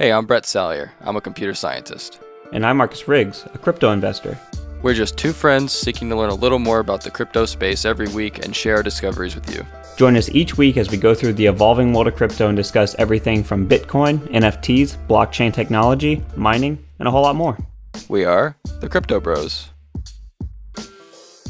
Hey, I'm Brett Salyer. I'm a computer scientist. And I'm Marcus Riggs, a crypto investor. We're just two friends seeking to learn a little more about the crypto space every week and share our discoveries with you. Join us each week as we go through the evolving world of crypto and discuss everything from Bitcoin, NFTs, blockchain technology, mining, and a whole lot more. We are the Crypto Bros.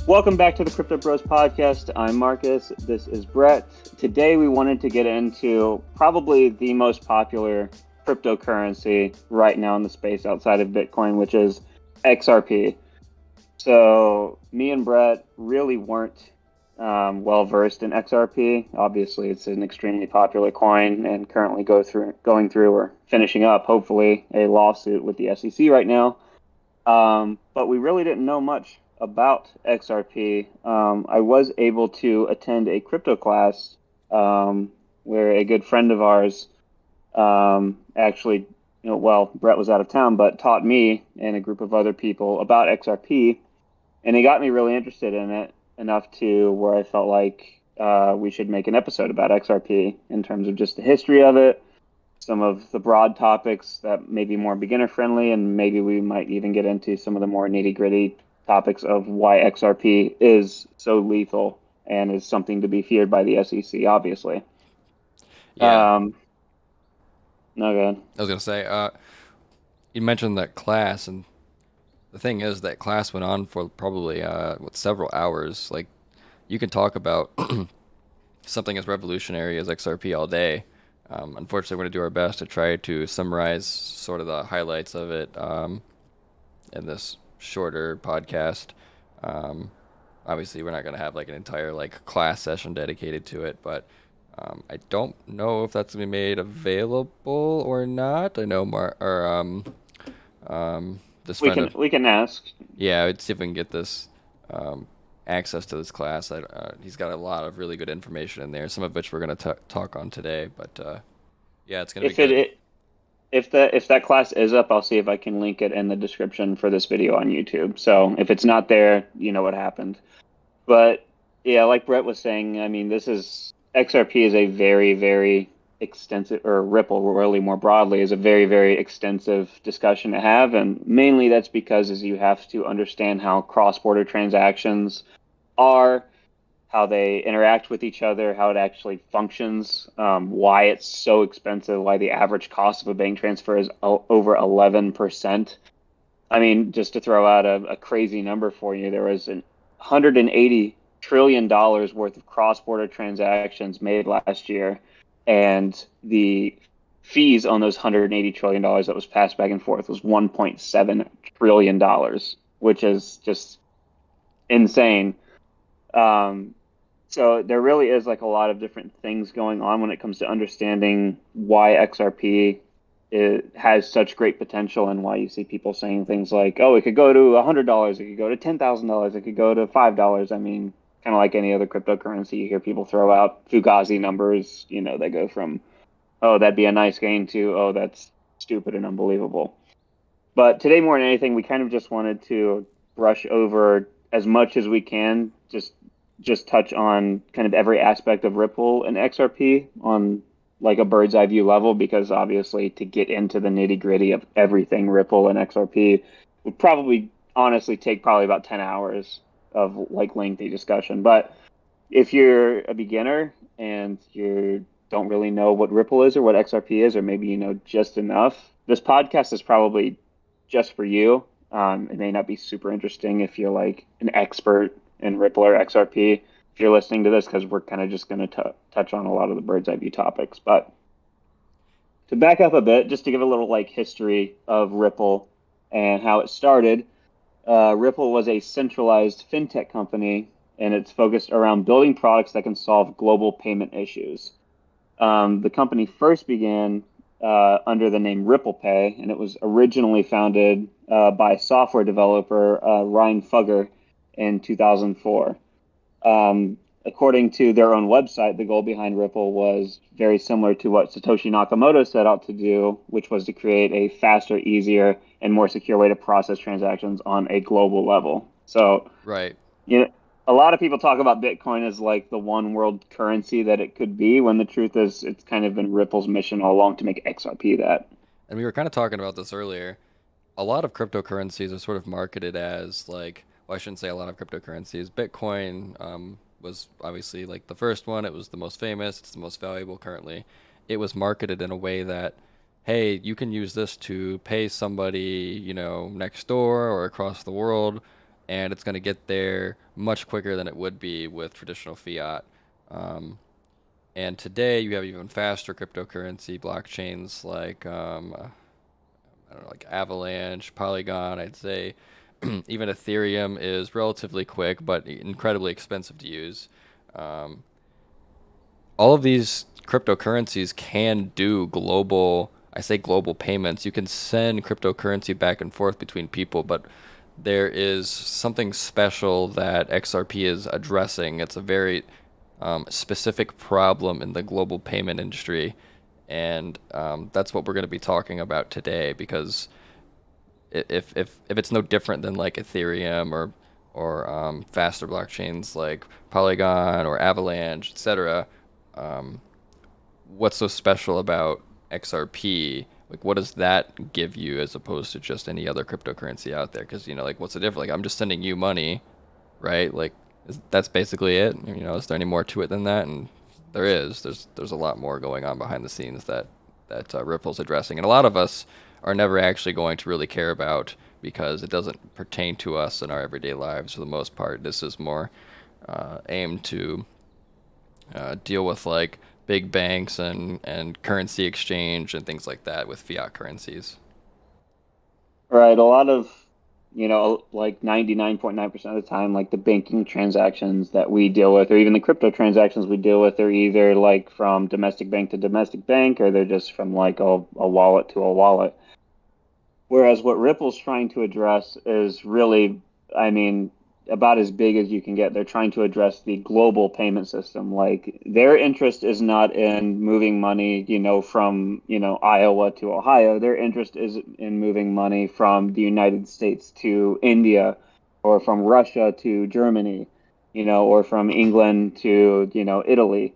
Welcome back to the Crypto Bros podcast. I'm Marcus. This is Brett. Today we wanted to get into probably the most popular cryptocurrency right now in the space outside of Bitcoin, which is XRP. So, me and Brett really weren't um, well versed in XRP. Obviously, it's an extremely popular coin, and currently go through going through or finishing up, hopefully, a lawsuit with the SEC right now. Um, but we really didn't know much about XRP. Um, I was able to attend a crypto class um, where a good friend of ours um, actually, you know, well, Brett was out of town, but taught me and a group of other people about XRP, and it got me really interested in it enough to where I felt like uh, we should make an episode about XRP in terms of just the history of it, some of the broad topics that may be more beginner friendly, and maybe we might even get into some of the more nitty gritty topics of why XRP is so lethal and is something to be feared by the SEC, obviously. Yeah. Um, no good. I was gonna say, uh, you mentioned that class, and the thing is that class went on for probably uh, what several hours. Like, you can talk about something as revolutionary as XRP all day. Um, unfortunately, we're gonna do our best to try to summarize sort of the highlights of it um, in this shorter podcast. Um, obviously, we're not gonna have like an entire like class session dedicated to it, but um, I don't know if that's gonna be made available or not. I know Mar or um, um, this We can of, we can ask. yeah, I'd see if we can get this um, access to this class. I, uh, he's got a lot of really good information in there, some of which we're gonna t- talk on today. But uh, yeah, it's gonna If be it, good. it if that if that class is up, I'll see if I can link it in the description for this video on YouTube. So if it's not there, you know what happened. But yeah, like Brett was saying, I mean, this is XRP is a very very extensive or Ripple really more broadly is a very very extensive discussion to have, and mainly that's because is you have to understand how cross border transactions are how they interact with each other, how it actually functions, um, why it's so expensive, why the average cost of a bank transfer is o- over 11%. I mean, just to throw out a, a crazy number for you, there was an 180 trillion dollars worth of cross-border transactions made last year, and the fees on those 180 trillion dollars that was passed back and forth was 1.7 trillion dollars, which is just insane. Um, so there really is like a lot of different things going on when it comes to understanding why XRP it has such great potential and why you see people saying things like, "Oh, it could go to hundred dollars, it could go to ten thousand dollars, it could go to five dollars." I mean, kind of like any other cryptocurrency, you hear people throw out fugazi numbers. You know, they go from, "Oh, that'd be a nice gain," to, "Oh, that's stupid and unbelievable." But today, more than anything, we kind of just wanted to brush over as much as we can, just just touch on kind of every aspect of Ripple and XRP on like a bird's eye view level, because obviously to get into the nitty gritty of everything Ripple and XRP would probably honestly take probably about 10 hours of like lengthy discussion. But if you're a beginner and you don't really know what Ripple is or what XRP is, or maybe you know just enough, this podcast is probably just for you. Um, it may not be super interesting if you're like an expert in Ripple or XRP if you're listening to this because we're kind of just going to touch on a lot of the bird's eye view topics. But to back up a bit, just to give a little like history of Ripple and how it started, uh, Ripple was a centralized fintech company and it's focused around building products that can solve global payment issues. Um, the company first began uh, under the name Ripple Pay, and it was originally founded uh, by software developer uh, Ryan Fugger in 2004. Um, according to their own website, the goal behind Ripple was very similar to what Satoshi Nakamoto set out to do, which was to create a faster, easier, and more secure way to process transactions on a global level. So, right. you know, a lot of people talk about Bitcoin as like the one world currency that it could be, when the truth is it's kind of been Ripple's mission all along to make XRP that. and we were kind of talking about this earlier. A lot of cryptocurrencies are sort of marketed as like, well, I shouldn't say a lot of cryptocurrencies. Bitcoin um, was obviously like the first one. It was the most famous. It's the most valuable currently. It was marketed in a way that, hey, you can use this to pay somebody, you know, next door or across the world, and it's going to get there much quicker than it would be with traditional fiat. Um, and today you have even faster cryptocurrency blockchains like um, I don't know, like Avalanche, Polygon. I'd say even Ethereum is relatively quick but incredibly expensive to use. Um, all of these cryptocurrencies can do global. I say global payments. You can send cryptocurrency back and forth between people, but there is something special that XRP is addressing. It's a very um, specific problem in the global payment industry, and um, that's what we're going to be talking about today. Because if if if it's no different than like Ethereum or or um, faster blockchains like Polygon or Avalanche, etc., um, what's so special about XRP? Like, what does that give you as opposed to just any other cryptocurrency out there? Because you know, like, what's the difference? Like, I'm just sending you money, right? Like, is, that's basically it. You know, is there any more to it than that? And there is. There's there's a lot more going on behind the scenes that that uh, Ripple's addressing, and a lot of us are never actually going to really care about because it doesn't pertain to us in our everyday lives for the most part. This is more uh, aimed to uh, deal with like big banks and and currency exchange and things like that with fiat currencies. Right. A lot of you know, like 99.9% of the time, like the banking transactions that we deal with, or even the crypto transactions we deal with, are either like from domestic bank to domestic bank, or they're just from like a, a wallet to a wallet. Whereas what Ripple's trying to address is really, I mean, about as big as you can get. They're trying to address the global payment system. Like their interest is not in moving money, you know, from, you know, Iowa to Ohio. Their interest is in moving money from the United States to India or from Russia to Germany, you know, or from England to, you know, Italy.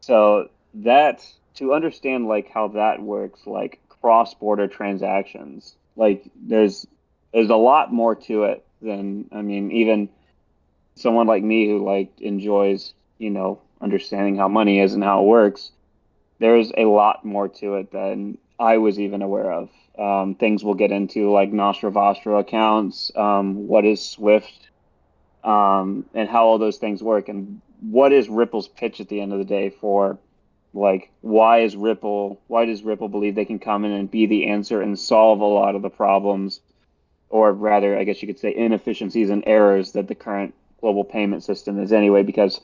So that to understand like how that works, like cross-border transactions, like there's there's a lot more to it than I mean, even someone like me who like enjoys, you know, understanding how money is and how it works. There's a lot more to it than I was even aware of. Um, things we'll get into like Nostro Vostro accounts, um, what is Swift, um, and how all those things work, and what is Ripple's pitch at the end of the day for like why is Ripple why does Ripple believe they can come in and be the answer and solve a lot of the problems or rather, I guess you could say, inefficiencies and errors that the current global payment system is anyway, because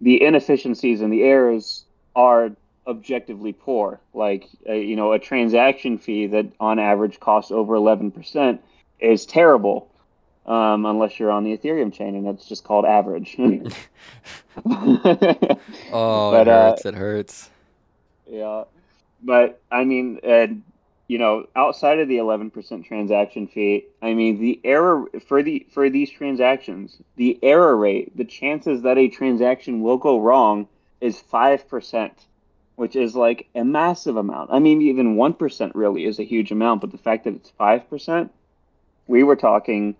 the inefficiencies and the errors are objectively poor. Like, uh, you know, a transaction fee that on average costs over 11% is terrible. Um, unless you're on the Ethereum chain, and it's just called average. oh, but, it hurts! Uh, it hurts. Yeah, but I mean, and you know, outside of the 11% transaction fee, I mean, the error for the for these transactions, the error rate, the chances that a transaction will go wrong is 5%, which is like a massive amount. I mean, even 1% really is a huge amount, but the fact that it's 5%, we were talking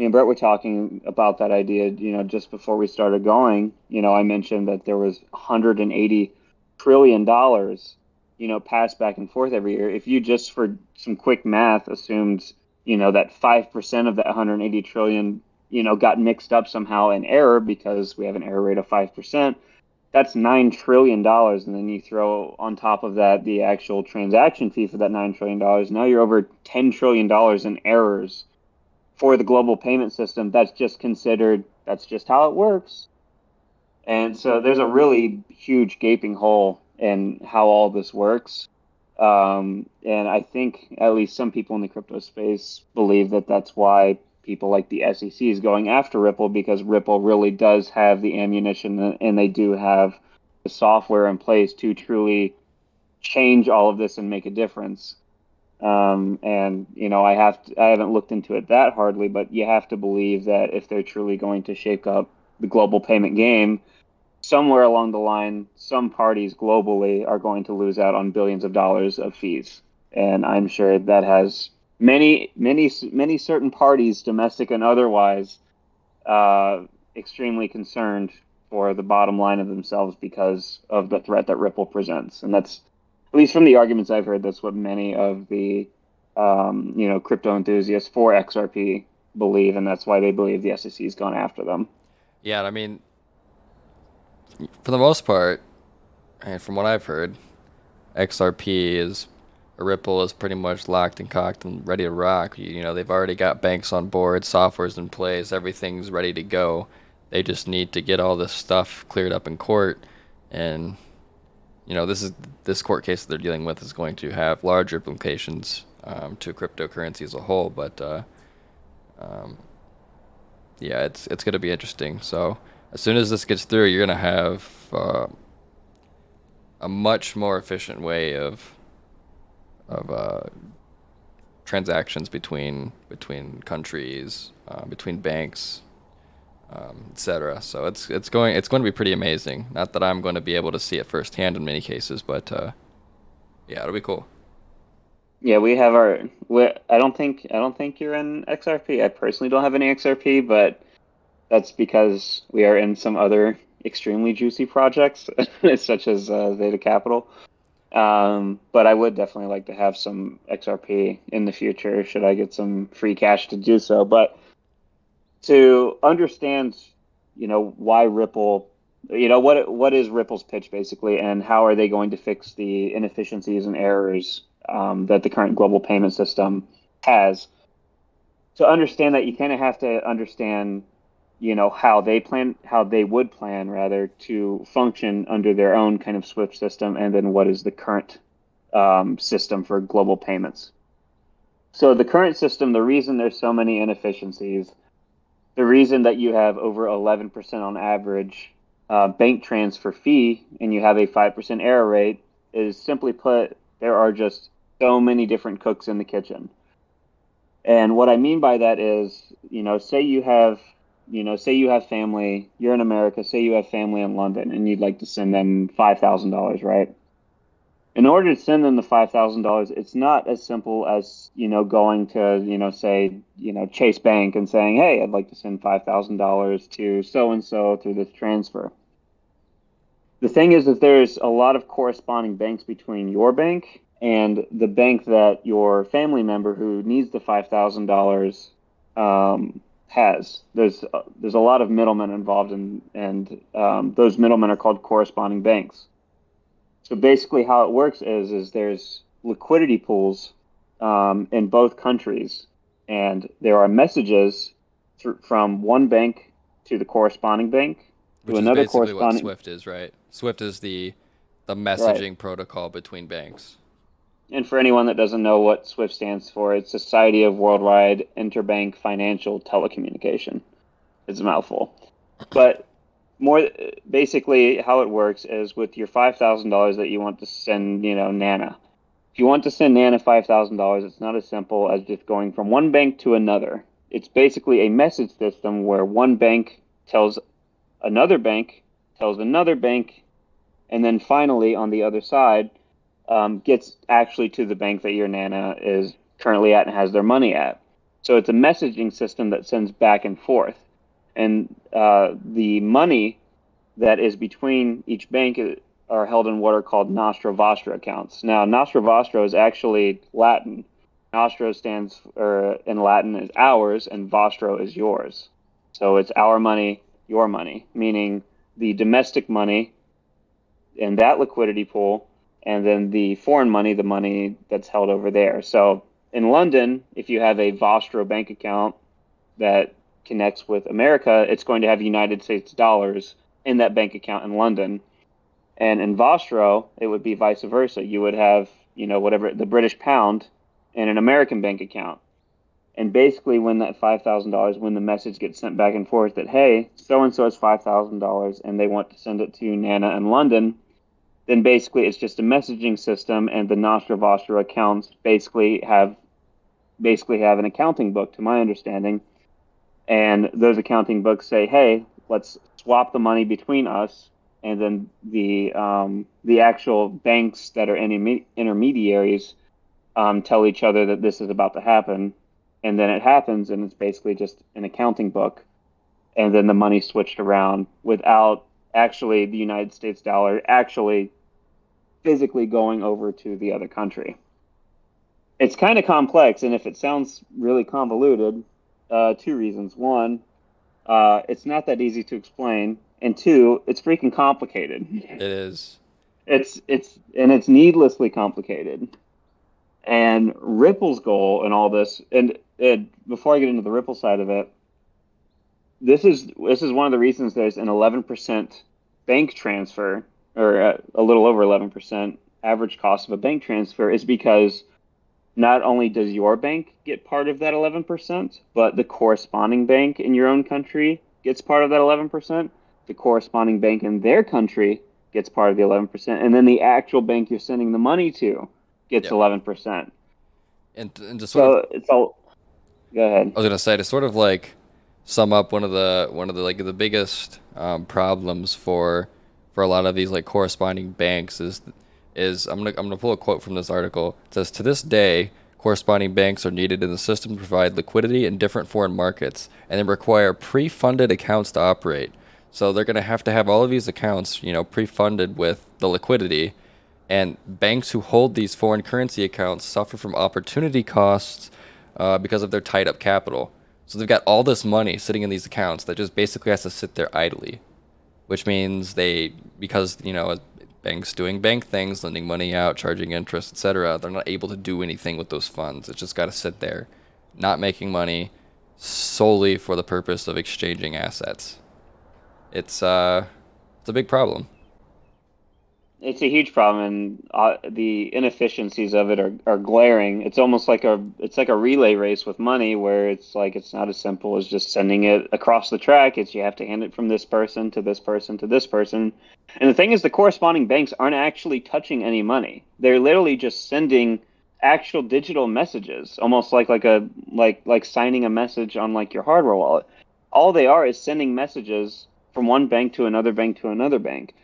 me and Brett were talking about that idea, you know, just before we started going. You know, I mentioned that there was 180 trillion dollars you know, passed back and forth every year. If you just for some quick math assumed, you know, that 5% of that 180 trillion, you know, got mixed up somehow in error because we have an error rate of 5%, that's $9 trillion. And then you throw on top of that the actual transaction fee for that $9 trillion. Now you're over $10 trillion in errors for the global payment system. That's just considered, that's just how it works. And so there's a really huge gaping hole in how all this works. Um, and I think at least some people in the crypto space believe that that's why people like the SEC is going after Ripple because Ripple really does have the ammunition and they do have the software in place to truly change all of this and make a difference. Um, and you know, I have to, I haven't looked into it that hardly, but you have to believe that if they're truly going to shake up the global payment game, somewhere along the line, some parties globally are going to lose out on billions of dollars of fees. and I'm sure that has many, many, many certain parties, domestic and otherwise, uh, extremely concerned for the bottom line of themselves because of the threat that Ripple presents, and that's at least from the arguments I've heard, that's what many of the um, you know crypto enthusiasts for XRP believe, and that's why they believe the SEC has gone after them. Yeah, I mean, for the most part, and from what I've heard, XRP is Ripple is pretty much locked and cocked and ready to rock. You, you know, they've already got banks on board, software's in place, everything's ready to go. They just need to get all this stuff cleared up in court, and you know, this is this court case that they're dealing with is going to have large implications um, to cryptocurrency as a whole. But uh, um, yeah, it's it's going to be interesting. So as soon as this gets through, you're going to have uh, a much more efficient way of of uh, transactions between between countries, uh, between banks, um, etc. So it's it's going it's going to be pretty amazing. Not that I'm going to be able to see it firsthand in many cases, but uh, yeah, it'll be cool. Yeah, we have our. I don't think I don't think you're in XRP. I personally don't have any XRP, but that's because we are in some other extremely juicy projects, such as uh, Zeta Capital. Um, but I would definitely like to have some XRP in the future, should I get some free cash to do so. But to understand, you know, why Ripple, you know, what what is Ripple's pitch basically, and how are they going to fix the inefficiencies and errors um, that the current global payment system has. To understand that, you kind of have to understand, you know, how they plan, how they would plan rather to function under their own kind of SWIFT system, and then what is the current um, system for global payments. So the current system, the reason there's so many inefficiencies, the reason that you have over 11% on average uh, bank transfer fee and you have a 5% error rate is simply put, there are just so many different cooks in the kitchen. And what I mean by that is, you know, say you have, you know, say you have family, you're in America, say you have family in London and you'd like to send them $5,000, right? In order to send them the $5,000, it's not as simple as, you know, going to, you know, say, you know, Chase Bank and saying, hey, I'd like to send $5,000 to so and so through this transfer. The thing is that there's a lot of corresponding banks between your bank and the bank that your family member who needs the five thousand um, dollars has. There's uh, there's a lot of middlemen involved, in, and um, those middlemen are called corresponding banks. So basically, how it works is is there's liquidity pools um, in both countries, and there are messages th- from one bank to the corresponding bank Which to another corresponding. What Swift is right. Swift is the the messaging right. protocol between banks and for anyone that doesn't know what SWIFT stands for, it's Society of Worldwide Interbank Financial Telecommunication. It's a mouthful. But more basically, how it works is with your five thousand dollars that you want to send, you know, Nana. If you want to send Nana five thousand dollars, it's not as simple as just going from one bank to another. It's basically a message system where one bank tells another bank, tells another bank, and then finally on the other side um, gets actually to the bank that your Nana is currently at and has their money at. So it's a messaging system that sends back and forth. And uh, the money that is between each bank are held in what are called Nostro Vostro accounts. Now, Nostro Vostro is actually Latin. Nostro stands or in Latin is ours, and Vostro is yours. So it's our money, your money, meaning the domestic money in that liquidity pool and then the foreign money, the money that's held over there. So in London, if you have a Vostro bank account that connects with America, it's going to have United States dollars in that bank account in London. And in Vostro, it would be vice versa. You would have, you know, whatever the British pound in an American bank account. And basically, when that $5,000, when the message gets sent back and forth that, hey, so and so has $5,000 and they want to send it to Nana in London, then basically it's just a messaging system, and the Nostro Vostro accounts basically have basically have an accounting book, to my understanding, and those accounting books say, "Hey, let's swap the money between us," and then the um, the actual banks that are intermediaries um, tell each other that this is about to happen, and then it happens, and it's basically just an accounting book, and then the money switched around without actually the United States dollar actually physically going over to the other country. It's kind of complex, and if it sounds really convoluted, uh, two reasons. One, uh, it's not that easy to explain, and two, it's freaking complicated. It is. It's it's and it's needlessly complicated. And Ripple's goal in all this, and, and before I get into the Ripple side of it, this is this is one of the reasons there's an 11% bank transfer, or uh, a little over 11% average cost of a bank transfer, is because not only does your bank get part of that 11%, but the corresponding bank in your own country gets part of that 11%. The corresponding bank in their country gets part of the 11%, and then the actual bank you're sending the money to gets yep. 11%. And, and to sort so of, it's all. Go ahead. I was gonna say to sort of like sum up one of the one of the like the biggest um, problems for for a lot of these like corresponding banks is is I'm gonna I'm gonna pull a quote from this article. It says to this day, corresponding banks are needed in the system to provide liquidity in different foreign markets, and they require pre-funded accounts to operate. So they're gonna have to have all of these accounts, you know, pre-funded with the liquidity, and banks who hold these foreign currency accounts suffer from opportunity costs uh, because of their tied up capital. So they've got all this money sitting in these accounts that just basically has to sit there idly, which means they because you know banks doing bank things, lending money out, charging interest, etc. They're not able to do anything with those funds. It's just got to sit there, not making money, solely for the purpose of exchanging assets. It's uh, it's a big problem. It's a huge problem, and uh, the inefficiencies of it are, are glaring. It's almost like a it's like a relay race with money, where it's like it's not as simple as just sending it across the track. It's you have to hand it from this person to this person to this person. And the thing is, the corresponding banks aren't actually touching any money. They're literally just sending actual digital messages, almost like like a like like signing a message on like your hardware wallet. All they are is sending messages from one bank to another bank to another bank.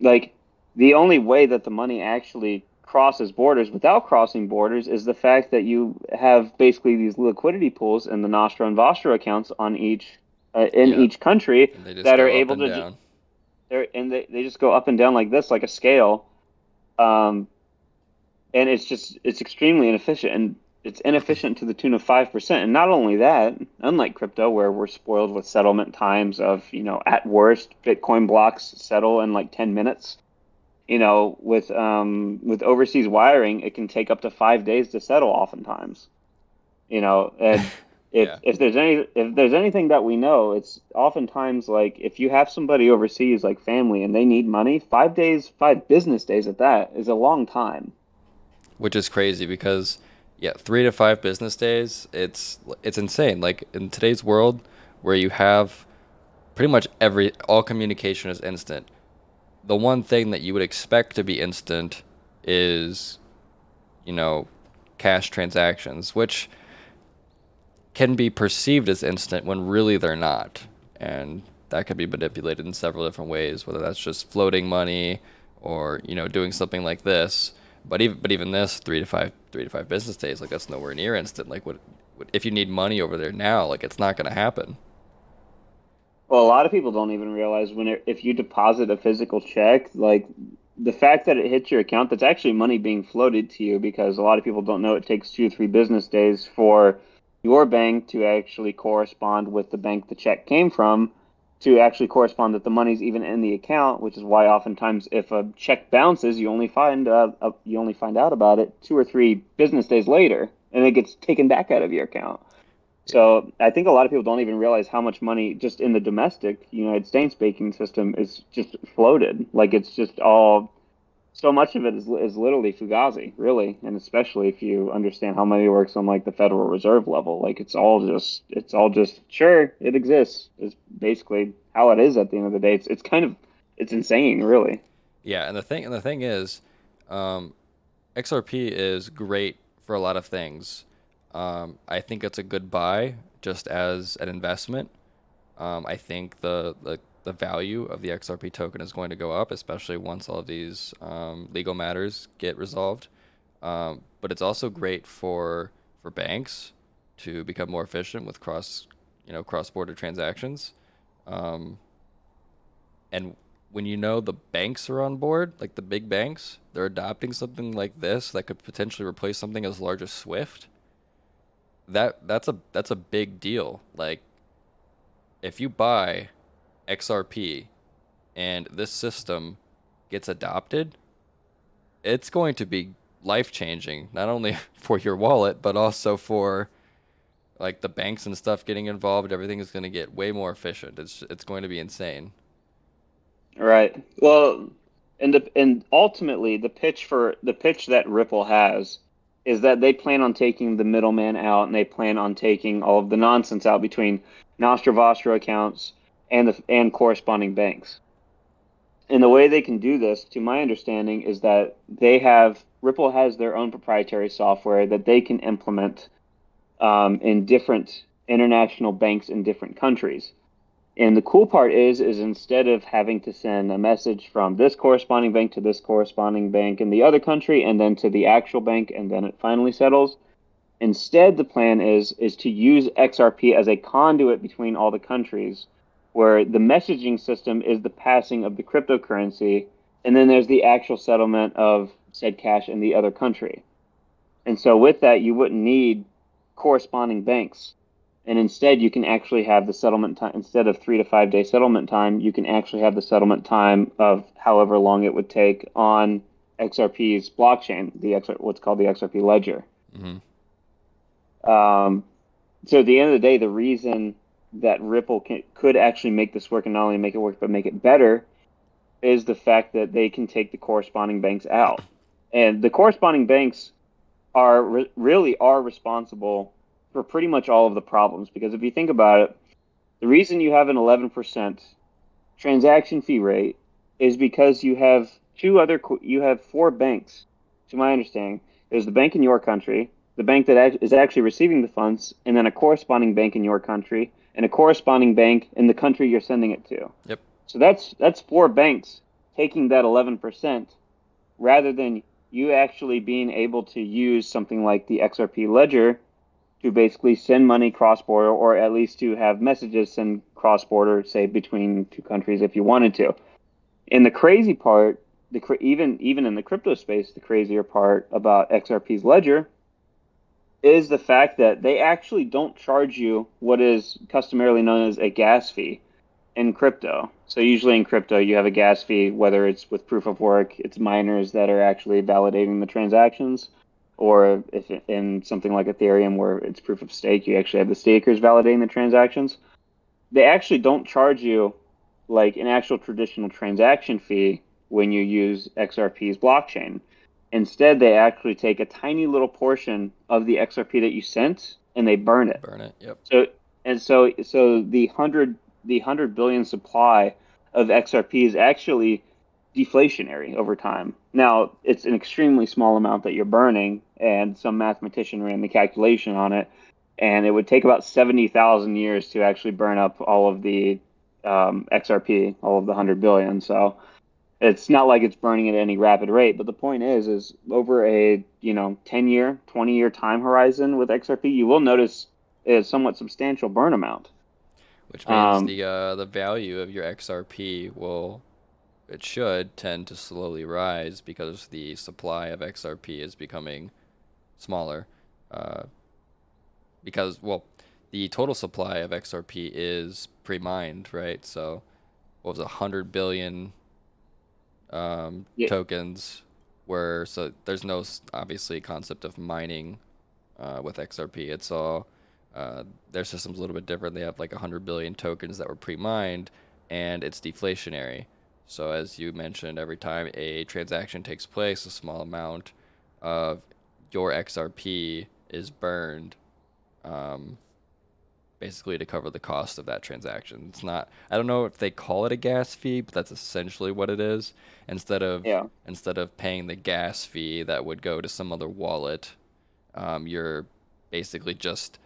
Like the only way that the money actually crosses borders without crossing borders is the fact that you have basically these liquidity pools in the Nostro and Vostro accounts on each uh, in yeah. each country that are able to ju- they're and they, they just go up and down like this like a scale. Um and it's just it's extremely inefficient and it's inefficient to the tune of 5% and not only that unlike crypto where we're spoiled with settlement times of you know at worst bitcoin blocks settle in like 10 minutes you know, with um, with overseas wiring, it can take up to five days to settle. Oftentimes, you know, and if yeah. if there's any if there's anything that we know, it's oftentimes like if you have somebody overseas, like family, and they need money, five days, five business days at that is a long time. Which is crazy because, yeah, three to five business days, it's it's insane. Like in today's world, where you have pretty much every all communication is instant the one thing that you would expect to be instant is, you know, cash transactions, which can be perceived as instant when really they're not. And that could be manipulated in several different ways, whether that's just floating money or, you know, doing something like this. But even but even this three to five three to five business days, like that's nowhere near instant. Like what, if you need money over there now, like it's not gonna happen. Well, a lot of people don't even realize when it, if you deposit a physical check, like the fact that it hits your account, that's actually money being floated to you because a lot of people don't know it takes two or three business days for your bank to actually correspond with the bank the check came from to actually correspond that the money's even in the account, which is why oftentimes if a check bounces, you only find uh, uh, you only find out about it two or three business days later, and it gets taken back out of your account. So I think a lot of people don't even realize how much money just in the domestic United States banking system is just floated. Like it's just all so much of it is, is literally fugazi, really, and especially if you understand how money works on like the Federal Reserve level. Like it's all just it's all just sure it exists. Is basically how it is at the end of the day. It's it's kind of it's insane, really. Yeah, and the thing and the thing is, um, XRP is great for a lot of things. Um, I think it's a good buy just as an investment. Um, I think the, the the value of the XRP token is going to go up, especially once all of these um, legal matters get resolved. Um, but it's also great for for banks to become more efficient with cross you know cross border transactions. Um, and when you know the banks are on board, like the big banks, they're adopting something like this that could potentially replace something as large as Swift. That that's a that's a big deal. Like if you buy XRP and this system gets adopted, it's going to be life changing, not only for your wallet, but also for like the banks and stuff getting involved. Everything is going to get way more efficient. It's it's going to be insane. Right. Well, and the, and ultimately the pitch for the pitch that Ripple has is that they plan on taking the middleman out and they plan on taking all of the nonsense out between Nostro Vostro accounts and the and corresponding banks. And the way they can do this, to my understanding, is that they have Ripple has their own proprietary software that they can implement um, in different international banks in different countries. And the cool part is, is instead of having to send a message from this corresponding bank to this corresponding bank in the other country, and then to the actual bank, and then it finally settles, instead the plan is is to use XRP as a conduit between all the countries, where the messaging system is the passing of the cryptocurrency, and then there's the actual settlement of said cash in the other country. And so with that, you wouldn't need corresponding banks and instead you can actually have the settlement time instead of three to five day settlement time you can actually have the settlement time of however long it would take on xrp's blockchain the XR, what's called the xrp ledger mm-hmm. um, so at the end of the day the reason that ripple can, could actually make this work and not only make it work but make it better is the fact that they can take the corresponding banks out and the corresponding banks are re- really are responsible for pretty much all of the problems. Because if you think about it, the reason you have an 11% transaction fee rate is because you have two other, you have four banks, to my understanding. There's the bank in your country, the bank that is actually receiving the funds, and then a corresponding bank in your country, and a corresponding bank in the country you're sending it to. Yep. So that's that's four banks taking that 11% rather than you actually being able to use something like the XRP ledger to basically send money cross border, or at least to have messages send cross border, say between two countries, if you wanted to. And the crazy part, the even even in the crypto space, the crazier part about XRP's ledger is the fact that they actually don't charge you what is customarily known as a gas fee in crypto. So usually in crypto, you have a gas fee, whether it's with proof of work, it's miners that are actually validating the transactions, or if in something like Ethereum where it's proof of stake, you actually have the stakers validating the transactions. They actually don't charge you like an actual traditional transaction fee when you use XRP's blockchain. Instead, they actually take a tiny little portion of the XRP that you sent and they burn it. Burn it. Yep. So and so so the hundred the hundred billion supply of XRP is actually deflationary over time. Now, it's an extremely small amount that you're burning, and some mathematician ran the calculation on it, and it would take about 70,000 years to actually burn up all of the um, XRP, all of the 100 billion. So it's not like it's burning at any rapid rate, but the point is, is over a, you know, 10 year, 20 year time horizon with XRP, you will notice a somewhat substantial burn amount. Which means um, the uh, the value of your XRP will it should tend to slowly rise because the supply of XRP is becoming smaller. Uh, because, well, the total supply of XRP is pre mined, right? So, what was it, 100 billion um, yeah. tokens where, so there's no, obviously, concept of mining uh, with XRP. It's all, uh, their system's a little bit different. They have like 100 billion tokens that were pre mined, and it's deflationary. So as you mentioned, every time a transaction takes place, a small amount of your XRP is burned, um, basically to cover the cost of that transaction. It's not. I don't know if they call it a gas fee, but that's essentially what it is. Instead of yeah. instead of paying the gas fee that would go to some other wallet, um, you're basically just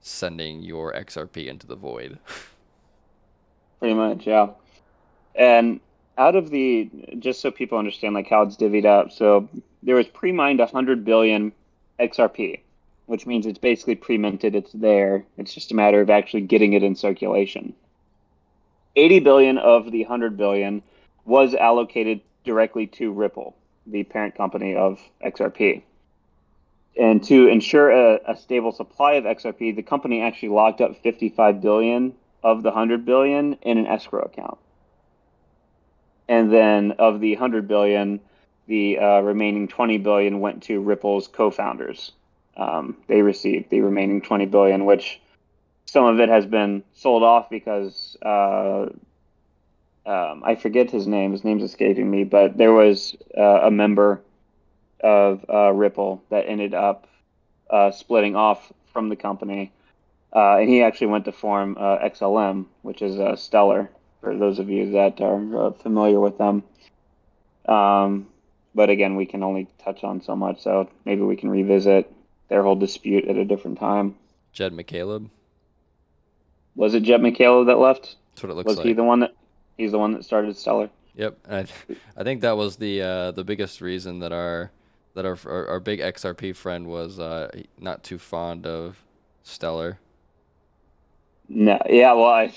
sending your XRP into the void. Pretty much, yeah. And out of the just so people understand like how it's divvied up so there was pre-mined 100 billion XRP, which means it's basically pre-minted. It's there. It's just a matter of actually getting it in circulation. 80 billion of the 100 billion was allocated directly to Ripple, the parent company of XRP. And to ensure a, a stable supply of XRP, the company actually locked up 55 billion of the 100 billion in an escrow account. And then of the 100 billion, the uh, remaining 20 billion went to Ripple's co-founders. Um, they received the remaining 20 billion, which some of it has been sold off because uh, um, I forget his name. His name's escaping me, but there was uh, a member of uh, Ripple that ended up uh, splitting off from the company, uh, and he actually went to form XLM, which is Stellar. For those of you that are familiar with them. Um, but again, we can only touch on so much, so maybe we can revisit their whole dispute at a different time. Jed McCaleb. Was it Jed McCaleb that left? That's what it looks was like. Was he the one that? He's the one that started Stellar. Yep, I, th- I think that was the uh, the biggest reason that our that our our, our big XRP friend was uh, not too fond of Stellar. No, yeah, well, I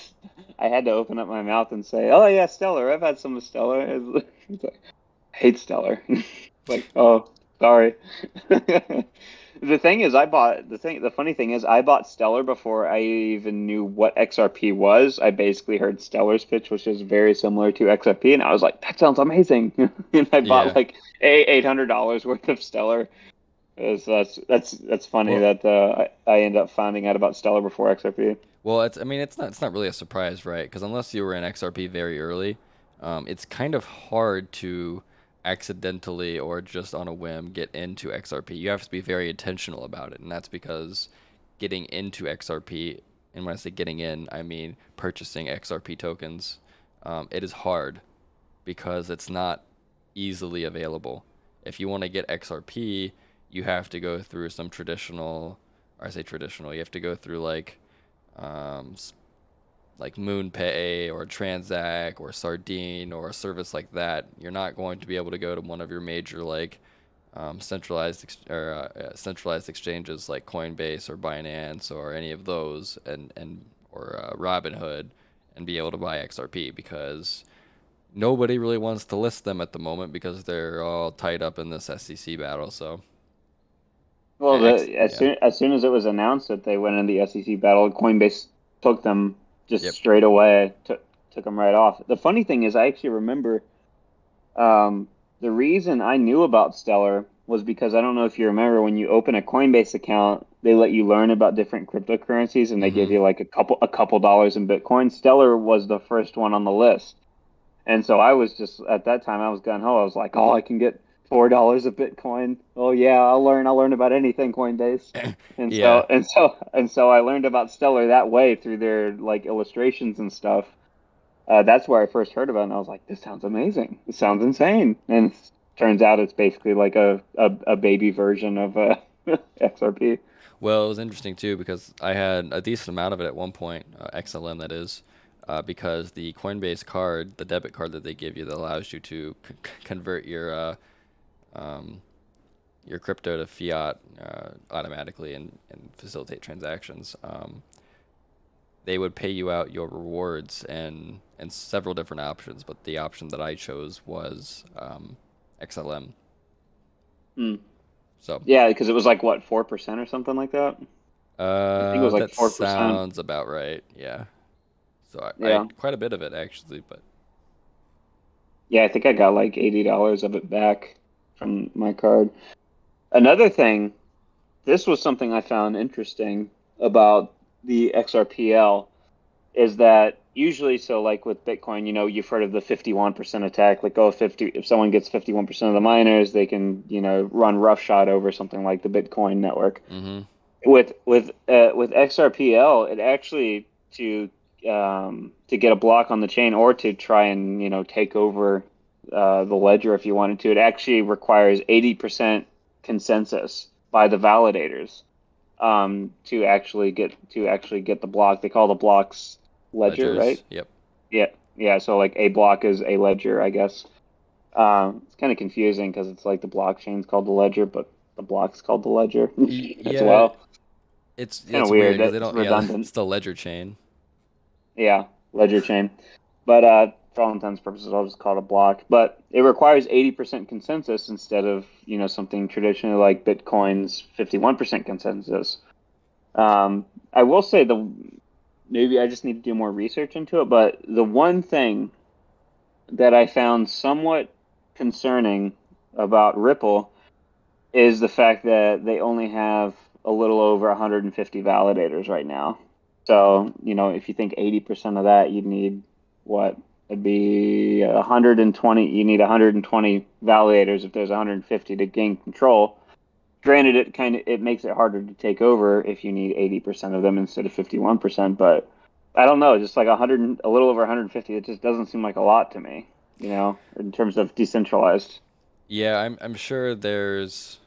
I had to open up my mouth and say, "Oh yeah, Stellar. I've had some of Stellar." It's like, I hate Stellar. like, oh, sorry. the thing is, I bought the thing. The funny thing is, I bought Stellar before I even knew what XRP was. I basically heard Stellar's pitch, which is very similar to XRP, and I was like, "That sounds amazing!" and I bought Yeah. like eight hundred dollars worth of Stellar. That's that's that's funny Well- that uh, I, I end up finding out about Stellar before XRP. Well, it's I mean it's not it's not really a surprise, right? Because unless you were in XRP very early, um, it's kind of hard to accidentally or just on a whim get into XRP. You have to be very intentional about it, and that's because getting into XRP, and when I say getting in, I mean purchasing XRP tokens. Um, it is hard because it's not easily available. If you want to get XRP, you have to go through some traditional, or I say traditional, you have to go through like um, like MoonPay or Transak or Sardine or a service like that, you're not going to be able to go to one of your major like um, centralized ex- or uh, uh, centralized exchanges like Coinbase or Binance or any of those and and or uh, Robinhood and be able to buy XRP because nobody really wants to list them at the moment because they're all tied up in this SEC battle. So Well, the, as soon as soon as it was announced that they went in the SEC battle, Coinbase took them just Yep. straight away. Took took them right off. The funny thing is, I actually remember um, the reason I knew about Stellar was because I don't know if you remember when you open a Coinbase account, they let you learn about different cryptocurrencies and they give Mhm. you like a couple a couple dollars in Bitcoin. Stellar was the first one on the list. And so I was just at that time I was gun ho. I was like, oh, I can get four dollars of Bitcoin. Oh yeah, I'll learn. I'll learn about anything Coinbase. And Yeah. so and so and so I learned about Stellar that way through their like illustrations and stuff. Uh, that's where I first heard about it. And I was like, this sounds amazing. This sounds insane. And it turns out it's basically like a, a, a baby version of uh, XRP. Well, it was interesting too because I had a decent amount of it at one point, uh, XLM that is, uh, because the Coinbase card, the debit card that they give you that allows you to c- c- convert your uh, um, your crypto to fiat uh, automatically and, and facilitate transactions. Um, they would pay you out your rewards and and several different options, but the option that I chose was um, XLM. Hmm. So Yeah, because it was like what four percent or something like that. Uh, think it was like that 4%. sounds about right. Yeah. So I, I Yeah. had quite a bit of it actually, but Yeah, I think I got like eighty dollars of it back from my card. Another thing, this was something I found interesting about the XRPL, is that usually, so like with Bitcoin, you know, you've heard of the fifty-one percent attack. Like, oh, 50, if someone gets fifty-one percent of the miners, they can, you know, run roughshod over something like the Bitcoin network hmm with with uh, with XRPL, it actually to um, to get a block on the chain or to try and you know take over uh, the ledger if you wanted to, it actually requires eighty percent consensus by the validators um, to actually get to actually get the block. They call the blocks ledger, ledgers. right? Yep. Yeah, yeah. So like a block is a ledger, I guess. Um, it's kind of confusing because it's like the blockchain's called the ledger, but the block's called the ledger yeah, as well. It's Kinda it's weird, weird. they don't, yeah, redundant. it's the ledger chain. Yeah, ledger chain. But uh, for all intents purposes, I'll just call it a block. But it requires 80% consensus instead of you know something traditionally like Bitcoin's 51% consensus. Um, I will say the maybe I just need to do more research into it. But the one thing that I found somewhat concerning about Ripple is the fact that they only have a little over 150 validators right now. So, you know, if you think 80% of that, you'd need what? It'd be 120. You need 120 validators if there's 150 to gain control. Granted, it kind of it makes it harder to take over if you need 80% of them instead of 51%. But I don't know, just like 100, a little over 150, it just doesn't seem like a lot to me. You know, in terms of decentralized. Yeah, I'm I'm sure there's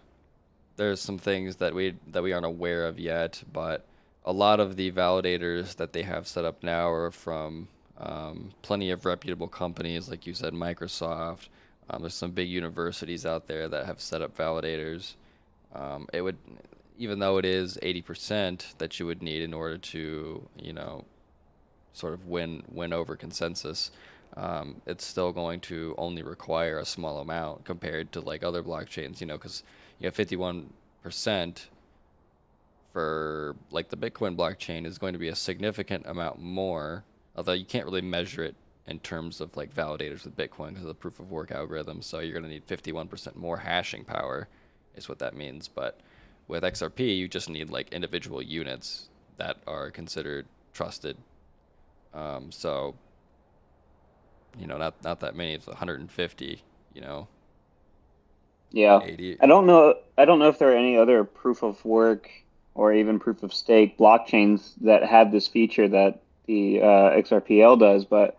there's some things that we that we aren't aware of yet, but a lot of the validators that they have set up now are from um, plenty of reputable companies, like you said, Microsoft. Um, there's some big universities out there that have set up validators. Um, it would, even though it is 80% that you would need in order to, you know, sort of win win over consensus, um, it's still going to only require a small amount compared to like other blockchains, you know, because you have 51% for like the Bitcoin blockchain is going to be a significant amount more, although you can't really measure it in terms of like validators with Bitcoin because of the proof of work algorithm. So you're going to need 51% more hashing power, is what that means. But with XRP, you just need like individual units that are considered trusted. Um, so you know, not not that many. It's 150. You know, Yeah. 80. I don't know. I don't know if there are any other proof of work or even proof of stake blockchains that have this feature that the uh, XRPL does. But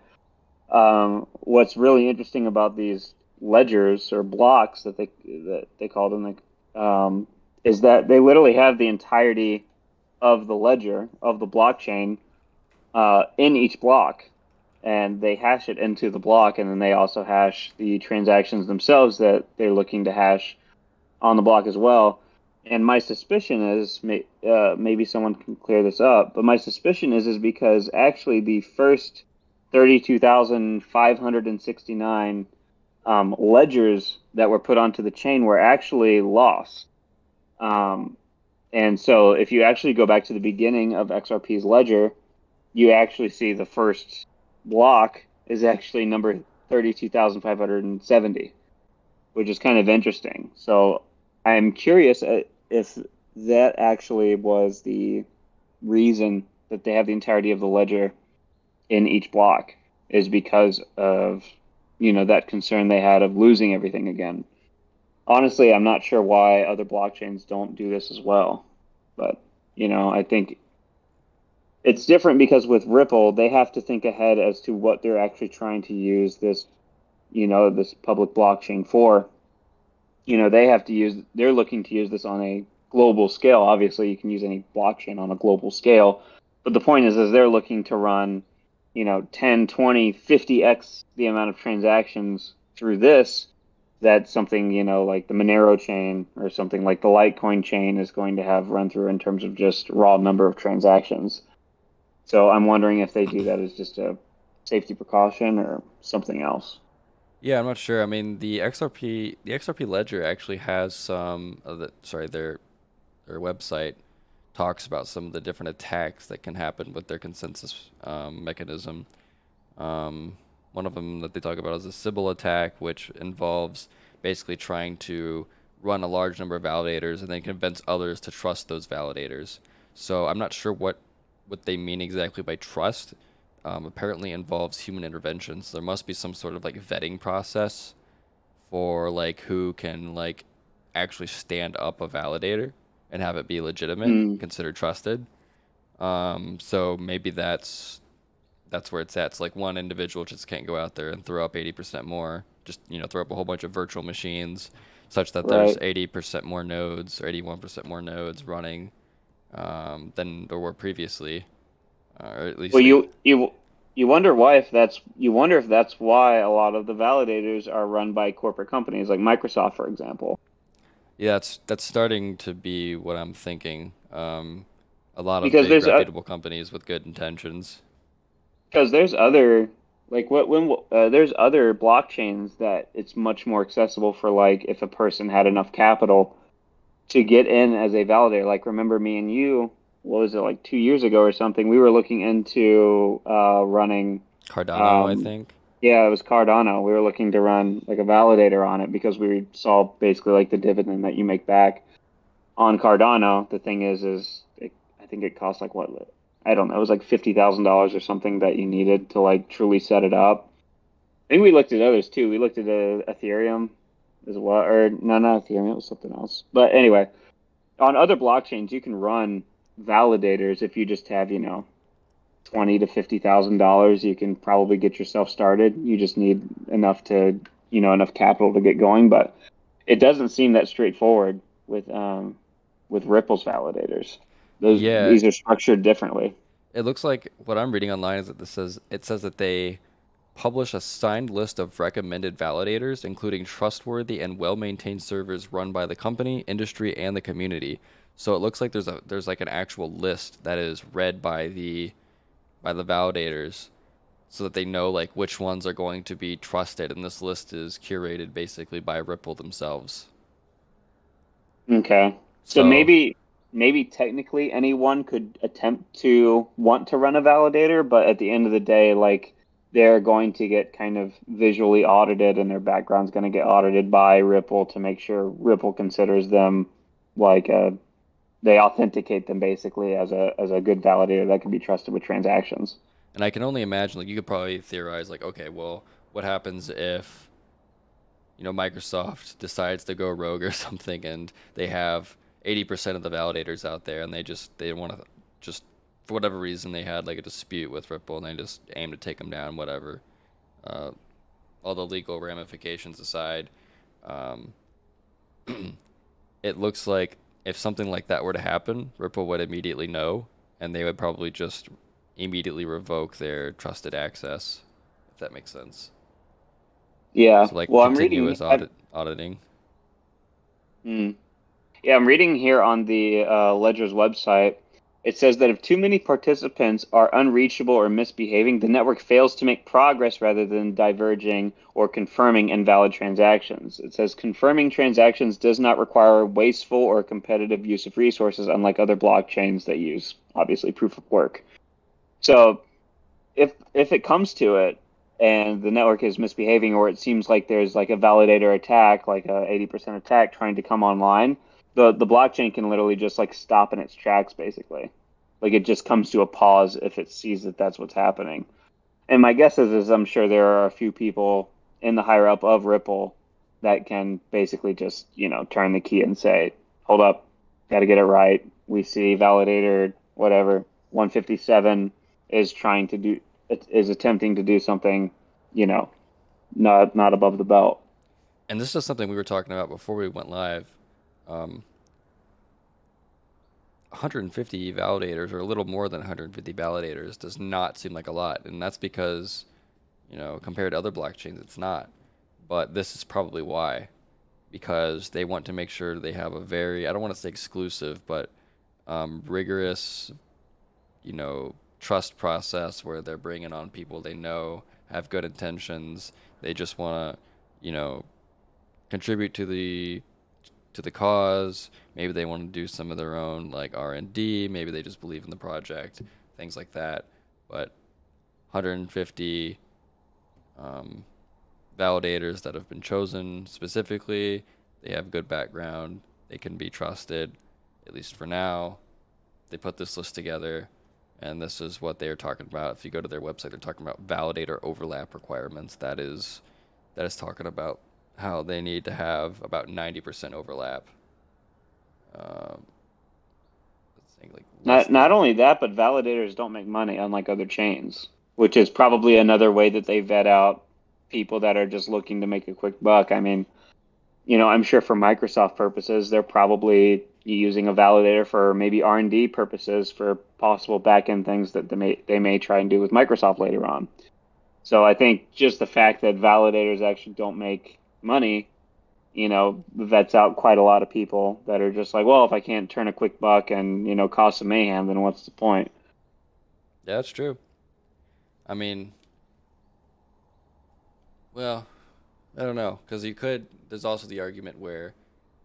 um, what's really interesting about these ledgers or blocks that they that they call them um, is that they literally have the entirety of the ledger of the blockchain uh, in each block and they hash it into the block and then they also hash the transactions themselves that they're looking to hash on the block as well and my suspicion is may, uh, maybe someone can clear this up but my suspicion is is because actually the first 32,569 um, ledgers that were put onto the chain were actually lost um, and so if you actually go back to the beginning of xrp's ledger you actually see the first block is actually number 32,570, which is kind of interesting. So I'm curious uh, if that actually was the reason that they have the entirety of the ledger in each block is because of you know that concern they had of losing everything again. Honestly, I'm not sure why other blockchains don't do this as well, but you know, I think it's different because with Ripple, they have to think ahead as to what they're actually trying to use this, you know, this public blockchain for. You know, they have to use, they're looking to use this on a global scale. Obviously, you can use any blockchain on a global scale. But the point is, is they're looking to run, you know, 10, 20, 50x the amount of transactions through this that something, you know, like the Monero chain or something like the Litecoin chain is going to have run through in terms of just raw number of transactions. So I'm wondering if they do that as just a safety precaution or something else. Yeah, I'm not sure. I mean, the XRP the XRP Ledger actually has some of the sorry, their their website talks about some of the different attacks that can happen with their consensus um, mechanism. Um, one of them that they talk about is the Sybil attack, which involves basically trying to run a large number of validators and then convince others to trust those validators. So I'm not sure what what they mean exactly by trust. Um, apparently involves human intervention. So there must be some sort of like vetting process for like who can like actually stand up a validator and have it be legitimate, Mm. considered trusted. Um, so maybe that's that's where it's at. It's like one individual just can't go out there and throw up 80% more. Just you know, throw up a whole bunch of virtual machines, such that there's 80% more nodes or 81% more nodes running um, than there were previously, or at least Well, they- you you you wonder why if that's you wonder if that's why a lot of the validators are run by corporate companies like Microsoft, for example. Yeah, that's that's starting to be what I'm thinking. Um, a lot of because big reputable a, companies with good intentions. Because there's other like what when uh, there's other blockchains that it's much more accessible for like if a person had enough capital to get in as a validator. Like remember me and you what was it like two years ago or something? We were looking into uh, running Cardano, um, I think. Yeah, it was Cardano. We were looking to run like a validator on it because we saw basically like the dividend that you make back on Cardano. The thing is, is it, I think it costs like what I don't know. It was like fifty thousand dollars or something that you needed to like truly set it up. I think we looked at others too. We looked at uh, Ethereum as well, or no, not Ethereum. It was something else. But anyway, on other blockchains, you can run validators if you just have you know twenty to fifty thousand dollars you can probably get yourself started. You just need enough to you know enough capital to get going but it doesn't seem that straightforward with um with ripple's validators. Those yeah. these are structured differently. It looks like what i'm reading online is that this says it says that they publish a signed list of recommended validators including trustworthy and well-maintained servers run by the company industry and the community so it looks like there's a there's like an actual list that is read by the by the validators so that they know like which ones are going to be trusted and this list is curated basically by Ripple themselves. Okay. So, so maybe maybe technically anyone could attempt to want to run a validator, but at the end of the day like they're going to get kind of visually audited and their background's going to get audited by Ripple to make sure Ripple considers them like a they authenticate them basically as a as a good validator that can be trusted with transactions. And I can only imagine like you could probably theorize like okay, well, what happens if you know Microsoft decides to go rogue or something and they have 80% of the validators out there and they just they want to just for whatever reason they had like a dispute with Ripple and they just aim to take them down whatever. Uh, all the legal ramifications aside, um, it looks like if something like that were to happen, Ripple would immediately know, and they would probably just immediately revoke their trusted access, if that makes sense. Yeah. So like well, continuous I'm reading, audit, auditing. Hmm. Yeah, I'm reading here on the uh, Ledger's website it says that if too many participants are unreachable or misbehaving, the network fails to make progress rather than diverging or confirming invalid transactions. It says confirming transactions does not require wasteful or competitive use of resources, unlike other blockchains that use obviously proof of work. So, if if it comes to it, and the network is misbehaving, or it seems like there's like a validator attack, like a 80% attack trying to come online, the the blockchain can literally just like stop in its tracks basically. Like it just comes to a pause if it sees that that's what's happening. And my guess is is i'm sure there are a few people in the higher up of ripple that can basically just you know turn the key and say hold up got to get it right. We see validator whatever. 157 is trying to do is attempting to do something you know not not above the belt. And this is something we were talking about before we went live um, 150 validators or a little more than 150 validators does not seem like a lot and that's because you know compared to other blockchains it's not. But this is probably why because they want to make sure they have a very i don't want to say exclusive but um, rigorous you know trust process where they're bringing on people they know have good intentions they just want to you know contribute to the to the cause. Maybe they want to do some of their own like R and D. Maybe they just believe in the project, things like that. But 150 um, validators that have been chosen specifically. They have good background. They can be trusted, at least for now. They put this list together, and this is what they are talking about. If you go to their website, they're talking about validator overlap requirements. That is, that is talking about how they need to have about 90% overlap. Um, like not not only that, but validators don't make money unlike other chains, which is probably another way that they vet out people that are just looking to make a quick buck. I mean, you know, I'm sure for Microsoft purposes, they're probably using a validator for maybe R and D purposes for possible back end things that they may they may try and do with Microsoft later on. So I think just the fact that validators actually don't make money, you know, vets out quite a lot of people that are just like, well, if I can't turn a quick buck and you know cause some mayhem, then what's the point? Yeah, that's true. I mean, well, I don't know, because you could. There's also the argument where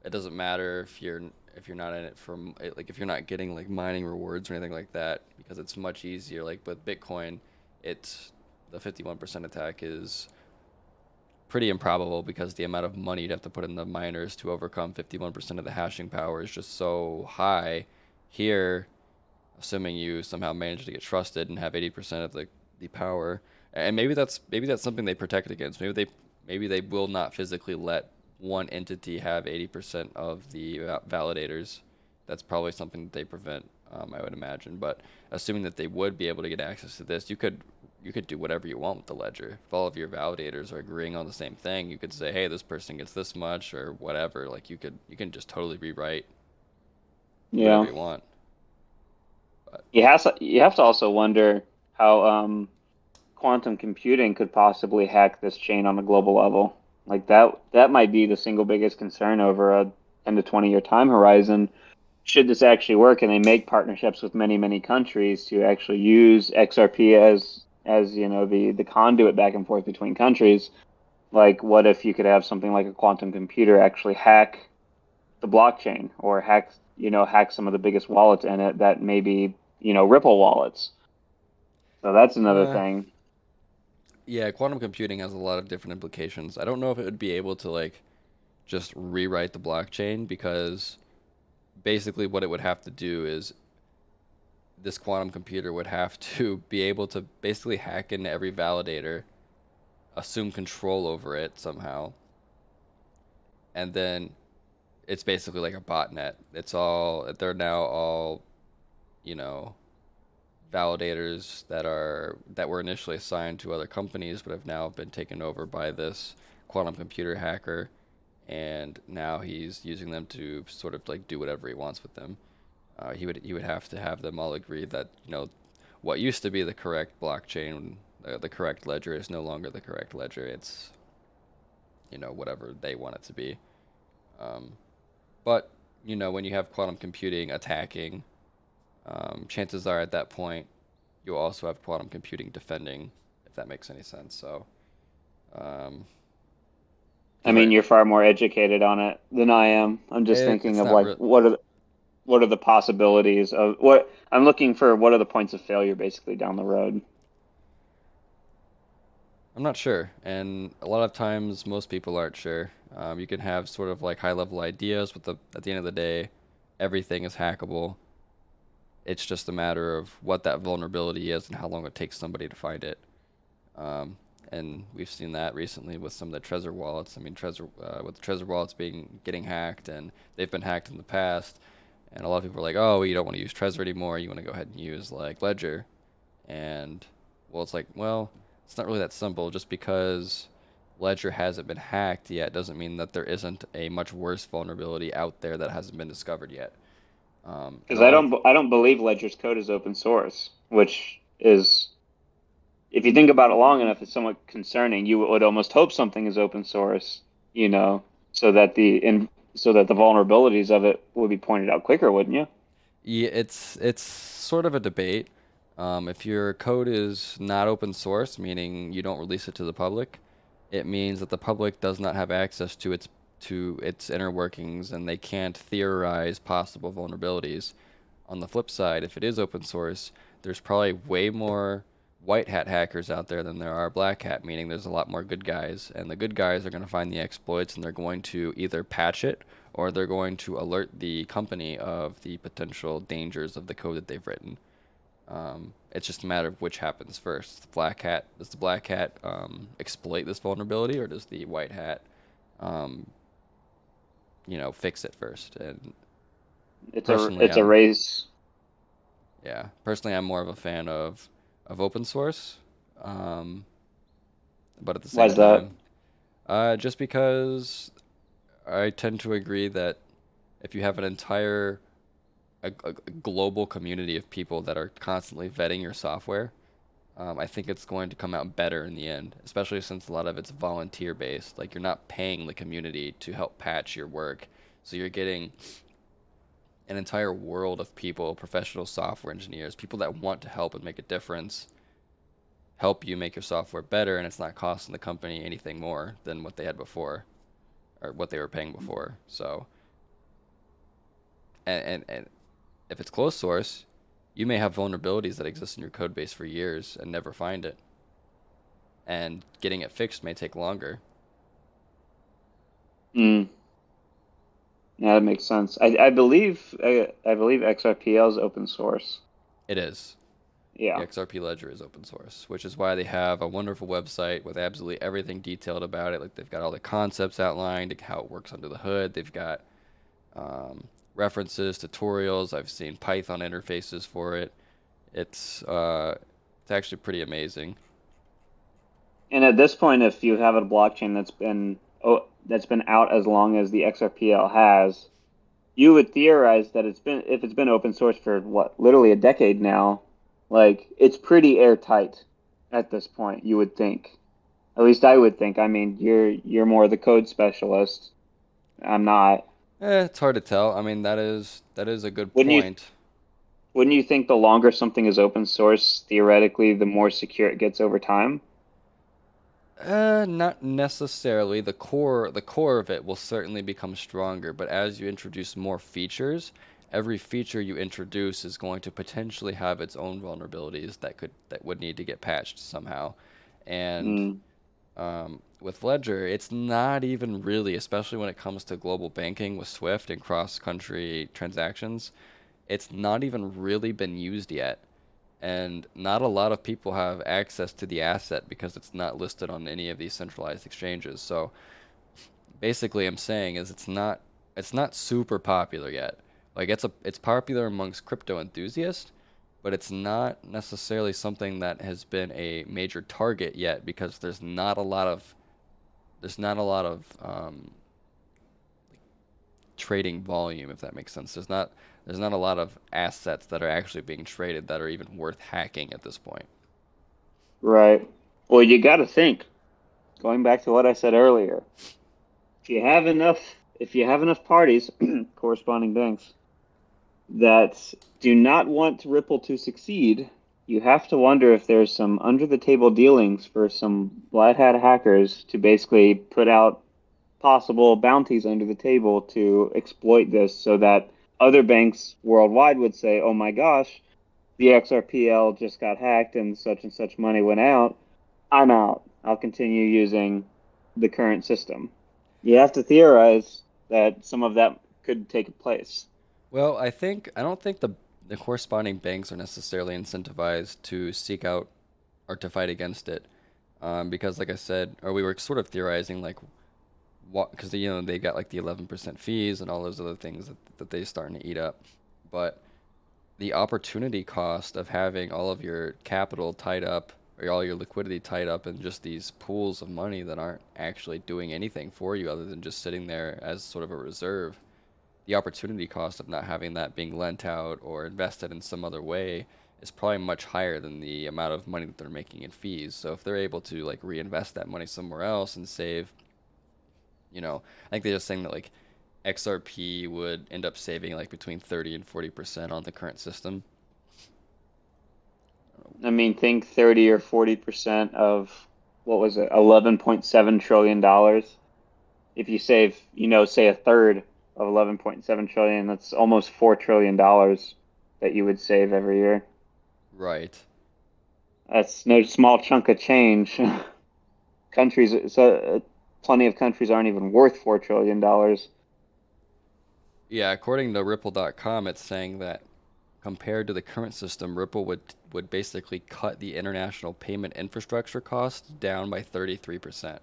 it doesn't matter if you're if you're not in it for like if you're not getting like mining rewards or anything like that because it's much easier. Like with Bitcoin, it's the 51% attack is pretty improbable because the amount of money you'd have to put in the miners to overcome 51% of the hashing power is just so high. Here, assuming you somehow manage to get trusted and have 80% of the, the power, and maybe that's maybe that's something they protect against. Maybe they maybe they will not physically let one entity have 80% of the validators. That's probably something that they prevent, um, I would imagine. But assuming that they would be able to get access to this, you could you could do whatever you want with the ledger. If all of your validators are agreeing on the same thing, you could say, "Hey, this person gets this much," or whatever. Like you could you can just totally rewrite yeah. whatever you want. But. You have to, you have to also wonder how um, quantum computing could possibly hack this chain on a global level. Like that that might be the single biggest concern over a 10 to 20 year time horizon. Should this actually work and they make partnerships with many many countries to actually use XRP as as you know the the conduit back and forth between countries, like what if you could have something like a quantum computer actually hack the blockchain or hack you know hack some of the biggest wallets in it that maybe you know Ripple wallets. So that's another uh, thing. Yeah, quantum computing has a lot of different implications. I don't know if it would be able to like just rewrite the blockchain because basically what it would have to do is this quantum computer would have to be able to basically hack into every validator, assume control over it somehow, and then it's basically like a botnet. It's all they're now all, you know, validators that are that were initially assigned to other companies but have now been taken over by this quantum computer hacker. And now he's using them to sort of like do whatever he wants with them uh, he would he would have to have them all agree that you know what used to be the correct blockchain uh, the correct ledger is no longer the correct ledger it's you know whatever they want it to be um, but you know when you have quantum computing attacking um, chances are at that point you'll also have quantum computing defending, if that makes any sense. So, um, I mean, you're far more educated on it than I am. I'm just it, thinking of like re- what are the, what are the possibilities of what I'm looking for. What are the points of failure basically down the road? I'm not sure, and a lot of times most people aren't sure. Um, you can have sort of like high level ideas, but the, at the end of the day, everything is hackable. It's just a matter of what that vulnerability is and how long it takes somebody to find it. Um, and we've seen that recently with some of the Trezor wallets. I mean, Trezor uh, with the Trezor wallets being getting hacked, and they've been hacked in the past. And a lot of people are like, "Oh, you don't want to use Trezor anymore. You want to go ahead and use like Ledger." And well, it's like, well, it's not really that simple. Just because Ledger hasn't been hacked yet doesn't mean that there isn't a much worse vulnerability out there that hasn't been discovered yet. Because um, I don't, I don't believe Ledger's code is open source, which is, if you think about it long enough, it's somewhat concerning. You would almost hope something is open source, you know, so that the in, so that the vulnerabilities of it would be pointed out quicker, wouldn't you? Yeah, it's it's sort of a debate. Um, if your code is not open source, meaning you don't release it to the public, it means that the public does not have access to its to its inner workings and they can't theorize possible vulnerabilities. On the flip side, if it is open source, there's probably way more white hat hackers out there than there are black hat, meaning there's a lot more good guys. And the good guys are going to find the exploits and they're going to either patch it or they're going to alert the company of the potential dangers of the code that they've written. Um, it's just a matter of which happens first. The black hat does the black hat um, exploit this vulnerability, or does the white hat um, you know fix it first. And it's a it's I'm, a race. Yeah, personally, I'm more of a fan of of open source, um, but at the same time, uh, just because I tend to agree that if you have an entire a, a global community of people that are constantly vetting your software, um, I think it's going to come out better in the end, especially since a lot of it's volunteer based. Like you're not paying the community to help patch your work, so you're getting an entire world of people, professional software engineers, people that want to help and make a difference, help you make your software better, and it's not costing the company anything more than what they had before, or what they were paying before. So, and and, and if it's closed source, you may have vulnerabilities that exist in your code base for years and never find it. And getting it fixed may take longer. Hmm. Yeah, that makes sense. I, I believe I, I believe XRPL is open source. It is. Yeah. The XRP Ledger is open source, which is why they have a wonderful website with absolutely everything detailed about it. Like they've got all the concepts outlined, how it works under the hood. They've got um, references, tutorials. I've seen Python interfaces for it. It's uh, it's actually pretty amazing. And at this point, if you have a blockchain that's been oh, that's been out as long as the XRPL has, you would theorize that it's been if it's been open source for what literally a decade now, like it's pretty airtight at this point. You would think, at least I would think. I mean, you're you're more the code specialist. I'm not. Eh, it's hard to tell. I mean, that is that is a good Wouldn't you- point. Wouldn't you think the longer something is open source, theoretically, the more secure it gets over time? Uh, not necessarily. The core, the core of it will certainly become stronger, but as you introduce more features, every feature you introduce is going to potentially have its own vulnerabilities that could that would need to get patched somehow. And Mm. um, with Ledger, it's not even really, especially when it comes to global banking with Swift and cross-country transactions, it's not even really been used yet. And not a lot of people have access to the asset because it's not listed on any of these centralized exchanges. So basically I'm saying is it's not it's not super popular yet. Like it's a it's popular amongst crypto enthusiasts, but it's not necessarily something that has been a major target yet because there's not a lot of there's not a lot of um, trading volume if that makes sense. There's not there's not a lot of assets that are actually being traded that are even worth hacking at this point. Right. Well, you got to think. Going back to what I said earlier, if you have enough, if you have enough parties, corresponding banks, that do not want Ripple to succeed, you have to wonder if there's some under the table dealings for some black hat hackers to basically put out possible bounties under the table to exploit this so that other banks worldwide would say, oh my gosh, the XRPL just got hacked and such and such money went out. I'm out. I'll continue using the current system. You have to theorize that some of that could take place. Well, I think I don't think the the corresponding banks are necessarily incentivized to seek out or to fight against it, um, because like I said, or we were sort of theorizing like because you know they got like the eleven percent fees and all those other things that that they starting to eat up, but the opportunity cost of having all of your capital tied up or all your liquidity tied up in just these pools of money that aren't actually doing anything for you other than just sitting there as sort of a reserve the opportunity cost of not having that being lent out or invested in some other way is probably much higher than the amount of money that they're making in fees. So if they're able to like reinvest that money somewhere else and save, you know, I think they're just saying that like XRP would end up saving like between 30 and 40% on the current system. I mean, think 30 or 40% of what was it, 11.7 trillion dollars. If you save, you know, say a third of 11.7 trillion, that's almost 4 trillion dollars that you would save every year. Right. That's no small chunk of change. countries, so uh, plenty of countries aren't even worth 4 trillion dollars. Yeah, according to Ripple.com, it's saying that compared to the current system, Ripple would would basically cut the international payment infrastructure costs down by 33%.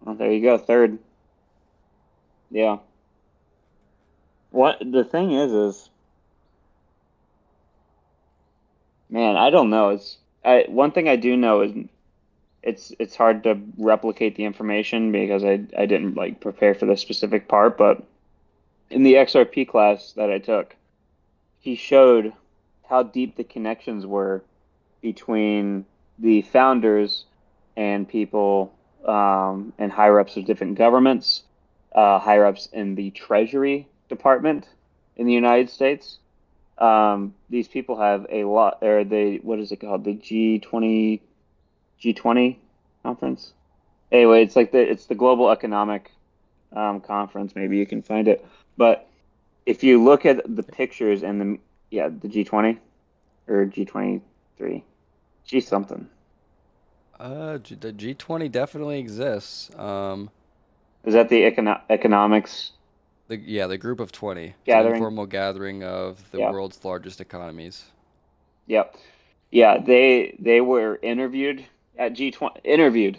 Well, there you go, third. Yeah. What the thing is is man, I don't know. It's I one thing I do know is it's it's hard to replicate the information because I I didn't like prepare for this specific part, but in the XRP class that I took, he showed how deep the connections were between the founders and people um, and higher ups of different governments, uh, higher ups in the Treasury Department in the United States. Um, these people have a lot, or they, what is it called? The G20, G20 conference. Anyway, it's like the it's the global economic um, conference. Maybe you can find it, but if you look at the pictures and the yeah the G20 or G23, G something. Uh, G- the G20 definitely exists. Um, Is that the econo- economics? the yeah, the group of 20. It's an Gathering. informal gathering of the world's largest economies. Yep. Yeah, they they were interviewed at G20. Interviewed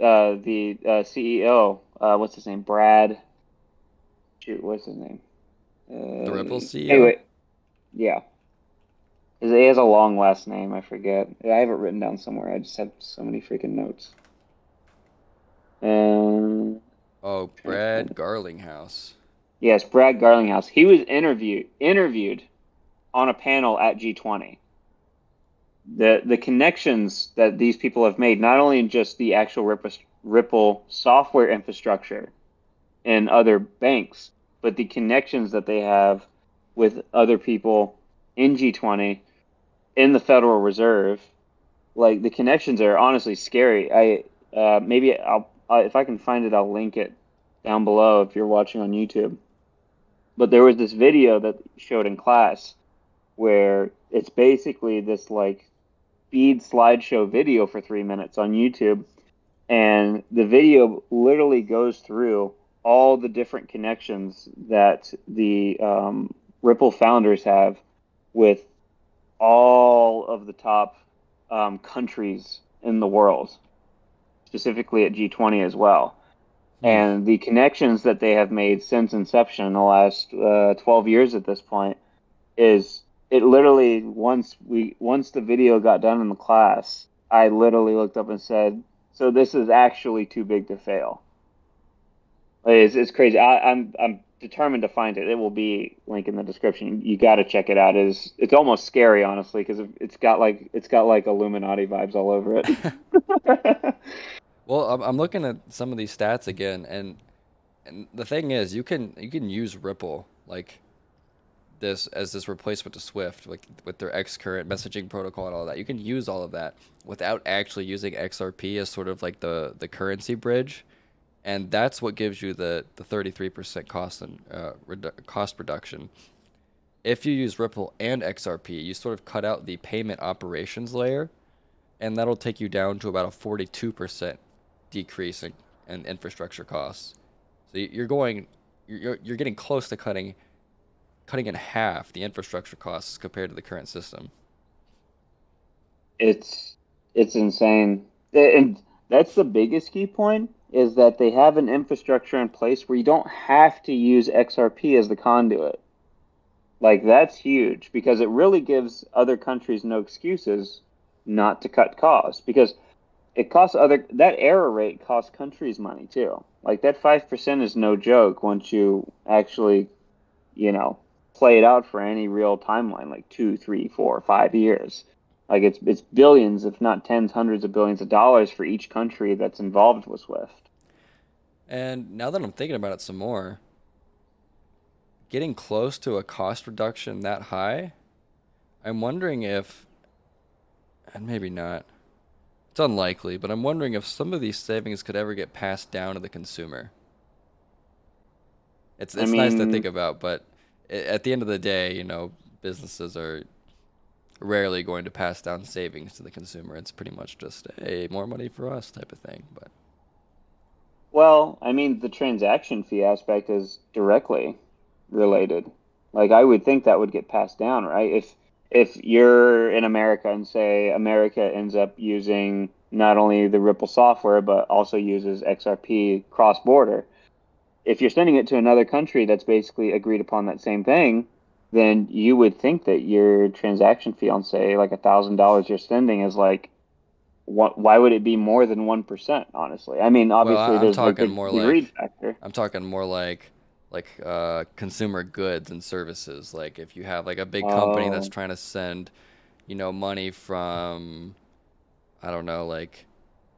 uh, the uh, CEO. Uh, what's his name? Brad. Shoot, what's his name? Uh, The Ripple CEO? Anyway, yeah. He has a long last name. I forget. I have it written down somewhere. I just have so many freaking notes. Um. Oh, Brad Garlinghouse. Yes, Brad Garlinghouse. He was interviewed interviewed on a panel at G20. The the connections that these people have made, not only in just the actual Ripple, Ripple software infrastructure and other banks, but the connections that they have with other people in G20, in the Federal Reserve, like the connections are honestly scary. I uh, maybe I'll uh, if I can find it, I'll link it down below if you're watching on YouTube. But there was this video that showed in class where it's basically this like speed slideshow video for three minutes on YouTube. And the video literally goes through all the different connections that the um, Ripple founders have with all of the top um, countries in the world, specifically at G20 as well and the connections that they have made since inception in the last uh, 12 years at this point is it literally once we once the video got done in the class i literally looked up and said so this is actually too big to fail. It's, it's crazy. I, i'm i'm determined to find it. It will be link in the description. You got to check it out. It's it's almost scary honestly because it's got like it's got like illuminati vibes all over it. Well, I'm, I'm looking at some of these stats again, and and the thing is, you can you can use Ripple like this as this replacement to Swift, like with their xCurrent messaging protocol and all that. You can use all of that without actually using XRP as sort of like the the currency bridge, and that's what gives you the the 33% cost and uh, redu- cost reduction. If you use Ripple and XRP, you sort of cut out the payment operations layer, and that'll take you down to about a 42% decrease in, in infrastructure costs. So you're going, you're, you're getting close to cutting, cutting in half the infrastructure costs compared to the current system. it's it's insane. And that's the biggest key point is that they have an infrastructure in place where you don't have to use xrp as the conduit. Like that's huge because it really gives other countries no excuses not to cut costs because it costs other that error rate costs countries money too. Like that 5% is no joke once you actually you know play it out for any real timeline like two three four five years like it's it's billions, if not tens, hundreds of billions of dollars for each country that's involved with Swift. And now that I'm thinking about it some more, getting close to a cost reduction that high, I'm wondering if, and maybe not, it's unlikely, but I'm wondering if some of these savings could ever get passed down to the consumer. It's I it's nice to think about, but at the end of the day, you know, businesses are rarely going to pass down savings to the consumer. It's pretty much just hey, more money for us type of thing. But Well, I mean, the transaction fee aspect is directly related. Like I would think that would get passed down, right? If if you're in America and say America ends up using not only the Ripple software but also uses XRP cross border, if you're sending it to another country that's basically agreed upon that same thing, then you would think that your transaction fee on say like a thousand dollars you're sending is like what, why would it be more than one percent? Honestly, I mean, obviously I'm there's talking the, more the like- factor. I'm talking more like like uh, consumer goods and services. Like if you have like a big company that's Oh. trying to send, you know, money from, I don't know, like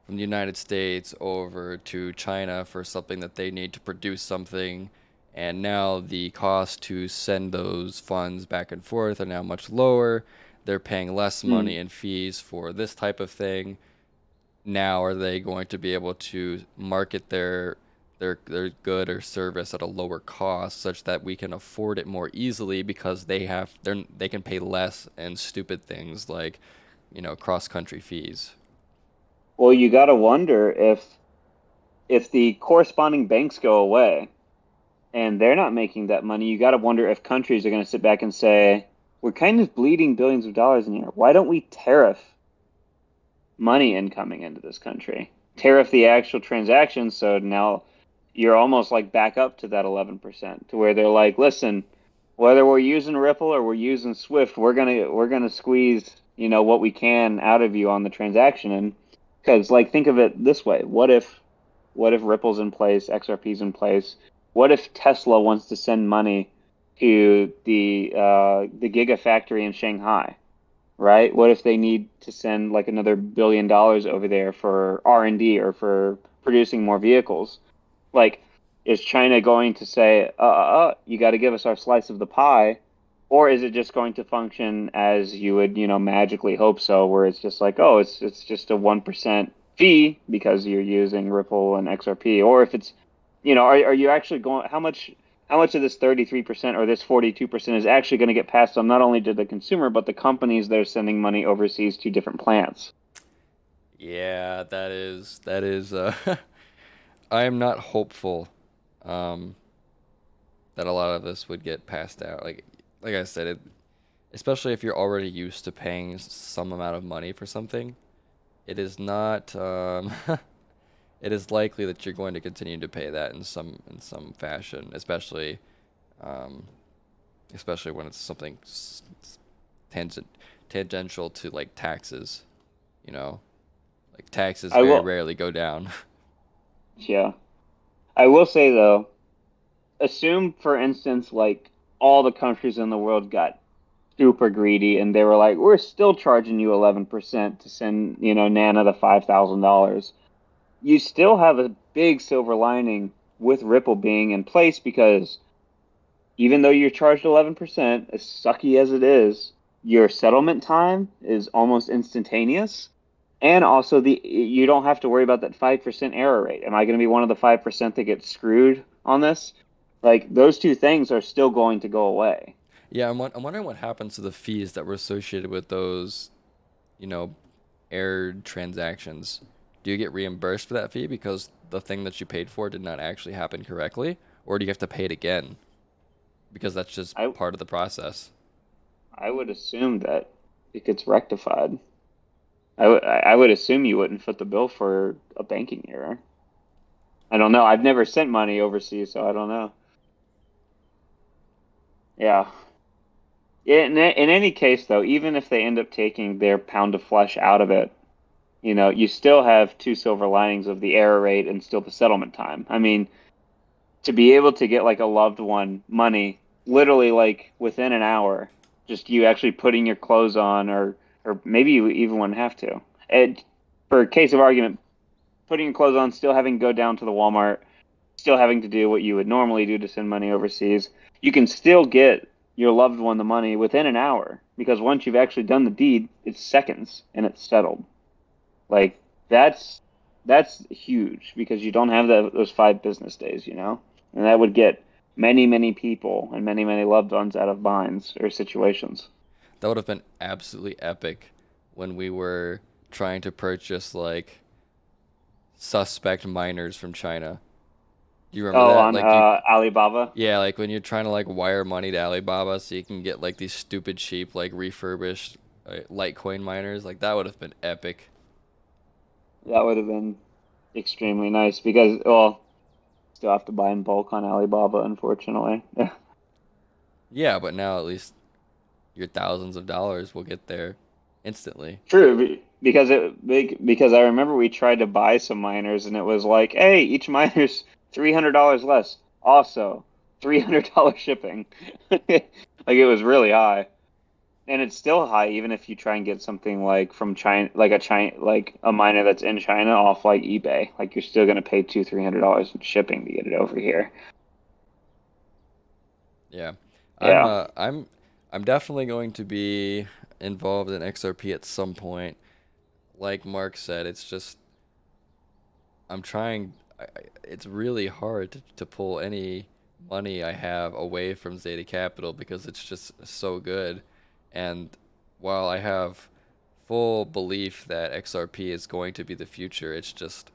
from the United States over to China for something that they need to produce something, and now the cost to send those funds back and forth are now much lower. They're paying less Hmm. money in fees for this type of thing. Now are they going to be able to market their their their good or service at a lower cost such that we can afford it more easily because they have they're they can pay less and stupid things like, you know, cross country fees. Well, you got to wonder if if the corresponding banks go away and they're not making that money, you got to wonder if countries are going to sit back and say, "We're kind of bleeding billions of dollars in here. Why don't we tariff money incoming into this country? Tariff the actual transactions so now you're almost like back up to that 11% to where they're like, "Listen, whether we're using Ripple or we're using Swift, we're going to we're going to squeeze, you know, what we can out of you on the transaction and because like think of it this way: what if what if Ripple's in place, XRP's in place? What if Tesla wants to send money to the uh, the Gigafactory in Shanghai, right? What if they need to send like another billion dollars over there for R and D or for producing more vehicles? Like, is China going to say, uh, uh, uh you got to give us our slice of the pie? Or is it just going to function as you would, you know, magically hope so, where it's just like, oh, it's it's just a one percent fee because you're using Ripple and XRP, or if it's, you know, are are you actually going? How much how much of this thirty three percent or this forty two percent is actually going to get passed on not only to the consumer but the companies that are sending money overseas to different plants? Yeah, that is that is uh I am not hopeful um that a lot of this would get passed out. Like like I said, it, especially if you're already used to paying some amount of money for something, it is not um it is likely that you're going to continue to pay that in some in some fashion, especially um especially when it's something s- s- tangent tangential to like taxes, you know. Like taxes I very will, rarely go down. yeah, I will say though, assume for instance like all the countries in the world got super greedy and they were like, we're still charging you 11% to send, you know, Nana the $5,000. You still have a big silver lining with Ripple being in place because even though you're charged 11%, as sucky as it is, your settlement time is almost instantaneous. And also the you don't have to worry about that 5% error rate. Am I going to be one of the 5% that gets screwed on this? Like those two things are still going to go away. Yeah, I'm, I'm wondering what happens to the fees that were associated with those, you know, errored transactions. Do you get reimbursed for that fee because the thing that you paid for did not actually happen correctly, or do you have to pay it again because that's just I part of the process? I would assume that it gets rectified. I would I would assume you wouldn't foot the bill for a banking error. I don't know. I've never sent money overseas, so I don't know. Yeah. In in any case, though, even if they end up taking their pound of flesh out of it, you know, you still have two silver linings of the error rate and still the settlement time. I mean, to be able to get like a loved one money literally like within an hour, just you actually putting your clothes on or or maybe you even wouldn't have to. And for a case of argument, putting your clothes on, still having to go down to the Walmart, still having to do what you would normally do to send money overseas, you can still get your loved one the money within an hour because once you've actually done the deed, it's seconds and it's settled. Like that's that's huge because you don't have those five business days, you know, and that would get many many people and many many loved ones out of binds or situations. That would have been absolutely epic when we were trying to purchase like suspect miners from China. Do you remember Oh, that? on Like you, uh, Alibaba. yeah, like when you're trying to like wire money to Alibaba so you can get like these stupid cheap like refurbished uh, Litecoin miners. Like that would have been epic. That would have been extremely nice because, well, still have to buy in bulk on Alibaba, unfortunately. Yeah, but now at least your thousands of dollars will get there instantly. True, be- because it because I remember we tried to buy some miners and it was like, hey, each miner's three hundred dollars less. Also, three hundred dollars shipping. like it was really high, and it's still high even if you try and get something like from China, like a China, like a miner that's in China off like eBay. Like you're still gonna pay two three hundred dollars in shipping to get it over here. Yeah. Yeah. I'm uh, I'm I'm definitely going to be involved in XRP at some point. Like Mark said, it's just I'm trying I, it's really hard to, to pull any money I have away from Zeta Capital because it's just so good. And while I have full belief that XRP is going to be the future, it's just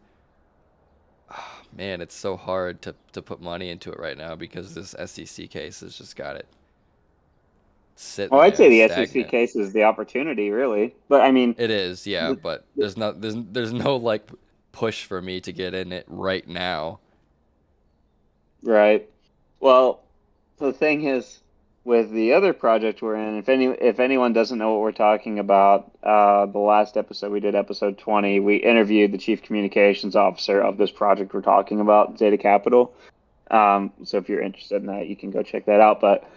ah, man, it's so hard to, to put money into it right now because this SEC case has just got it sitting Well, I'd say the SEC case is the opportunity, really. But I mean, It is, yeah, but there's not there's there's no like push for me to get in it right now. Right. Well, the thing is, with the other project we're in, if any if anyone doesn't know what we're talking about, uh, the last episode we did, episode twenty, we interviewed the chief communications officer of this project we're talking about, Zeta Capital. Um, so if you're interested in that, you can go check that out. But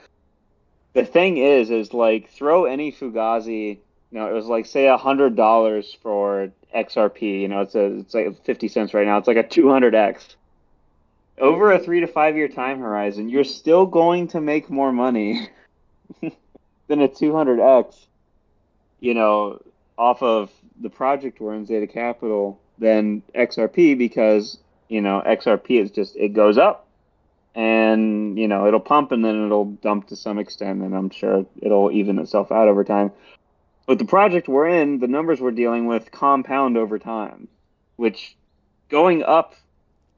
the thing is, is like throw any Fugazi. Know, it was like say a hundred dollars for XRP. You know, it's a it's like fifty cents right now. It's like a two hundred X over a three to five year time horizon, you're still going to make more money than a 200x, you know, off of the project we're in Zeta Capital than XRP because, you know, XRP is just, it goes up and, you know, it'll pump and then it'll dump to some extent and I'm sure it'll even itself out over time. But the project we're in, the numbers we're dealing with compound over time, which going up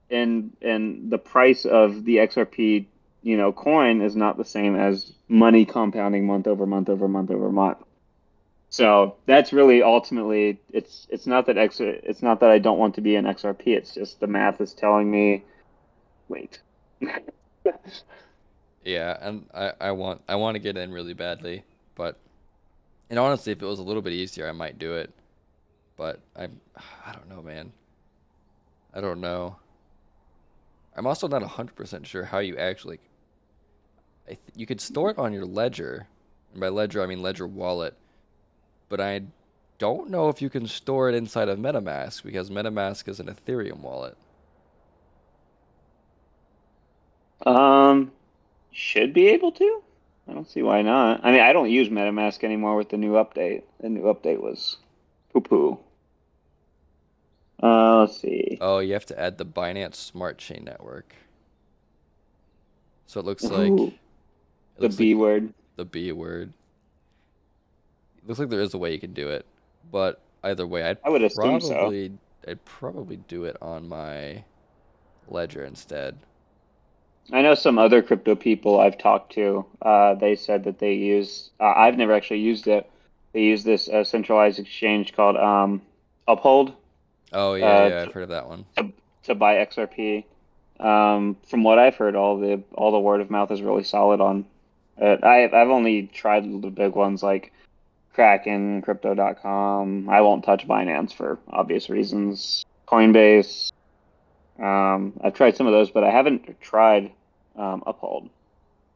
and and the price of the XRP, you know, coin is not the same as money compounding month over month over month over month. So that's really ultimately it's it's not that X it's not that I don't want to be an XRP. It's just the math is telling me, wait. Yeah, and I, I want I want to get in really badly, but and honestly, if it was a little bit easier, I might do it. But I'm I don't know, man. I don't know. I'm also not 100% sure how you actually th you could store it on your ledger. And by ledger, I mean ledger wallet. But I don't know if you can store it inside of MetaMask because MetaMask is an Ethereum wallet. Um, should be able to. I don't see why not. I mean, I don't use MetaMask anymore with the new update. The new update was poo poo. Uh, let's see. Oh, you have to add the Binance Smart Chain network. So it looks like Ooh, it the looks B like word. the B word. looks like there is a way you can do it, but either way, I'd I would assume so. I'd probably do it on my ledger instead. I know some other crypto people I've talked to. Uh, they said that they use. Uh, I've never actually used it. They use this uh, centralized exchange called um, Uphold Oh yeah, Uh, yeah, I've heard of that one. to buy XRP. Um, from what I've heard, all the all the word of mouth is really solid on it. I I've only tried the big ones like Kraken, Crypto.com. I won't touch Binance for obvious reasons. Coinbase. Um, I've tried some of those, but I haven't tried um, Uphold.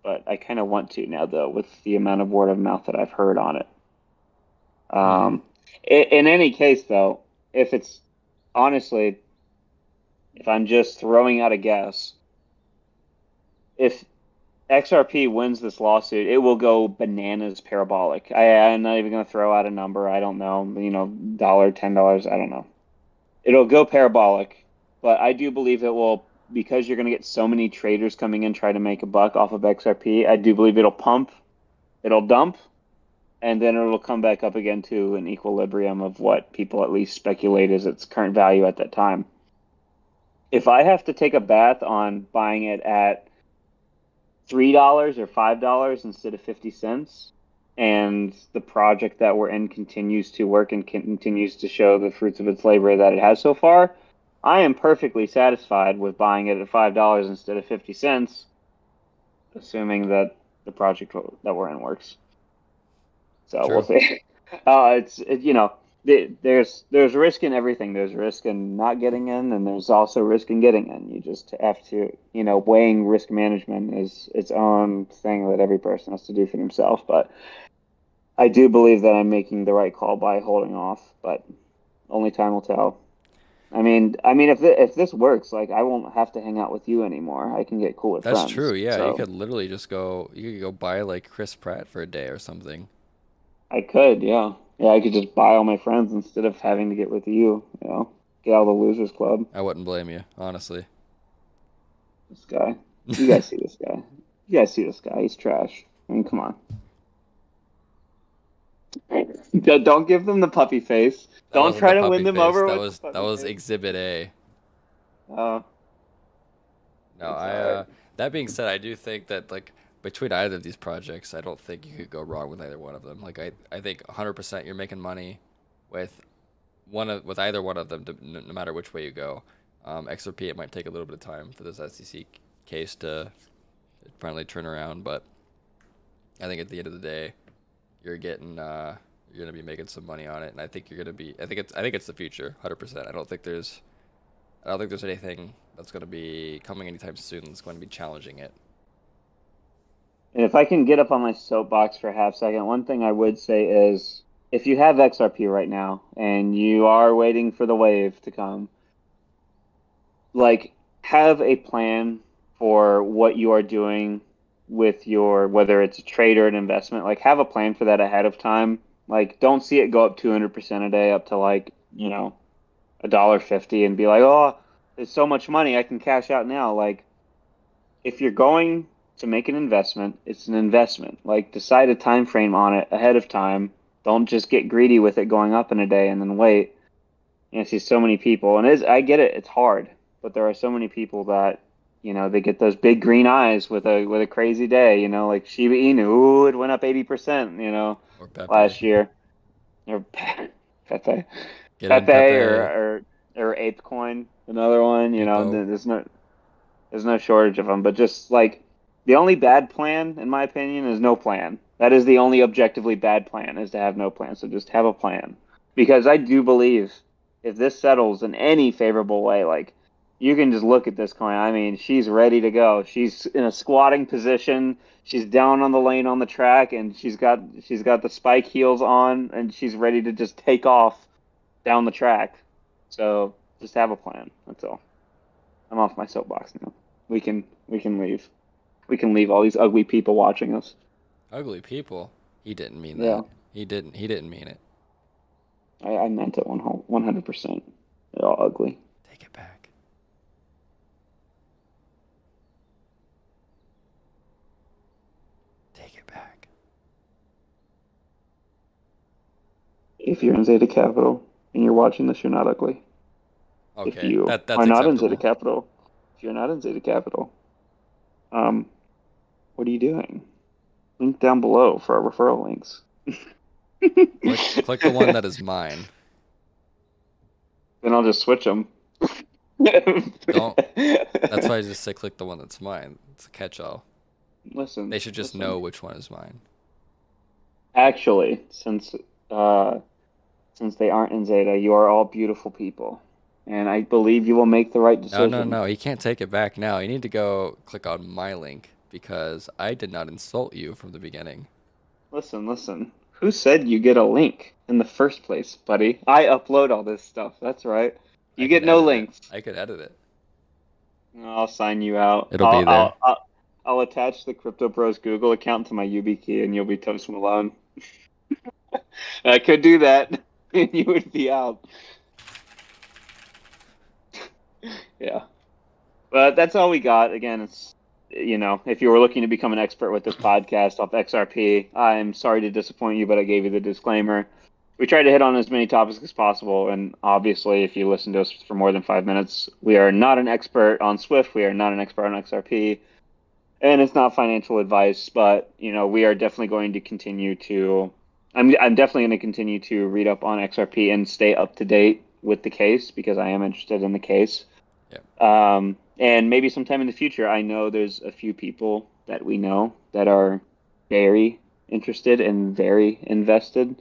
But I kind of want to now, though, with the amount of word of mouth that I've heard on it. Um, i- in any case, though, if it's honestly, if I'm just throwing out a guess, if XRP wins this lawsuit, it will go bananas parabolic. I, I'm not even going to throw out a number. I don't know, you know, dollar, ten dollars. I don't know. It'll go parabolic, but I do believe it will because you're going to get so many traders coming in try to make a buck off of XRP. I do believe it'll pump, it'll dump, and then it'll come back up again to an equilibrium of what people at least speculate is its current value at that time. If I have to take a bath on buying it at three dollars or five dollars instead of fifty cents, and the project that we're in continues to work and continues to show the fruits of its labor that it has so far, I am perfectly satisfied with buying it at five dollars instead of fifty cents, assuming that the project that we're in works. So we'll see. Uh, it's it, you know there's there's risk in everything. There's risk in not getting in, and there's also risk in getting in. You just have to, you know, weighing risk management is its own thing that every person has to do for themselves. But I do believe that I'm making the right call by holding off, but only time will tell. I mean, I mean, if if this works, like I won't have to hang out with you anymore. I can get cool with That's friends. true. Yeah, So, you could literally just go. You could go buy like Chris Pratt for a day or something. I could, yeah, yeah. I could just buy all my friends instead of having to get with you. You know, get all the losers club. I wouldn't blame you, honestly. This guy. You guys see this guy. You guys see this guy. He's trash. I mean, come on. Don't don't give them the puppy face. That Don't try to win them face, over That with was the that was face. Exhibit A. Uh, No, I. Uh, that being said, I do think that like between either of these projects, I don't think you could go wrong with either one of them. Like I, I think 100% you're making money with one of with either one of them, to, no matter which way you go. Um, XRP, it might take a little bit of time for this SEC case to finally turn around, but I think at the end of the day, you're getting uh, you're gonna be making some money on it, and I think you're gonna be. I think it's I think it's the future, 100%. I don't think there's I don't think there's anything that's to be coming anytime soon that's going to be challenging it. and if I can get up on my soapbox for a half second, one thing I would say is if you have XRP right now and you are waiting for the wave to come, like have a plan for what you are doing with your whether it's a trade or an investment. Like have a plan for that ahead of time. Like don't see it go up 200% a day up to like, you know, a dollar 50 and be like, "Oh, there's so much money I can cash out now." Like if you're going to make an investment, it's an investment. Like decide a time frame on it ahead of time. Don't just get greedy with it going up in a day and then wait. I see so many people, and is, I get it, it's hard, but there are so many people that you know they get those big green eyes with a with a crazy day. You know, like Shiba Inu, ooh, it went up eighty percent. You know, last year, or Pepe, Get in Pepe, or, or or ApeCoin, another one. You know, there's no there's no shortage of them. But just like the only bad plan, in my opinion, is no plan. That is the only objectively bad plan is to have no plan. So just have a plan, because I do believe if this settles in any favorable way, like you can just look at this coin. I mean, she's ready to go. She's in a squatting position. She's down on the lane on the track, and she's got she's got the spike heels on, and she's ready to just take off down the track. So just have a plan. That's all. I'm off my soapbox now. We can we can leave. We can leave all these ugly people watching us. Ugly people. He didn't mean Yeah. that. He didn't. He didn't mean it. I, I meant it one hundred percent. They're all ugly. Take it back. Take it back. If you're in Zeta Capital and you're watching this, you're not ugly. Okay. if you that, that's are not in Zeta. Capital, if you're not in Zeta Capital, um, what are you doing? Link down below for our referral links. Click, click the one that is mine. Then I'll just switch them. Don't. That's why I just say click the one that's mine. It's a catch-all. Listen. They should just listen. know which one is mine. Actually, since uh, since they aren't in Zeta, you are all beautiful people, and I believe you will make the right decision. no, no. No. You can't take it back now. You need to go click on my link because I did not insult you from the beginning. Listen, listen. Who said you get a link in the first place, buddy? I upload all this stuff. That's right. You I get no edit it. links. I could edit it. I'll sign you out. It'll I'll, be there. I'll, I'll, I'll attach the Crypto Bros Google account to my YubiKey, and you'll be Toast Malone. I could do that, and you would be out. yeah, but that's all we got. Again, it's you know, if you were looking to become an expert with this podcast off XRP, I'm sorry to disappoint you, but I gave you the disclaimer. We tried to hit on as many topics as possible, and obviously, if you listen to us for more than five minutes, we are not an expert on Swift. We are not an expert on XRP, and it's not financial advice. But you know, we are definitely going to continue to. I'm I'm definitely going to continue to read up on XRP and stay up to date with the case because I am interested in the case. Um, and maybe sometime in the future, I know there's a few people that we know that are very interested and very invested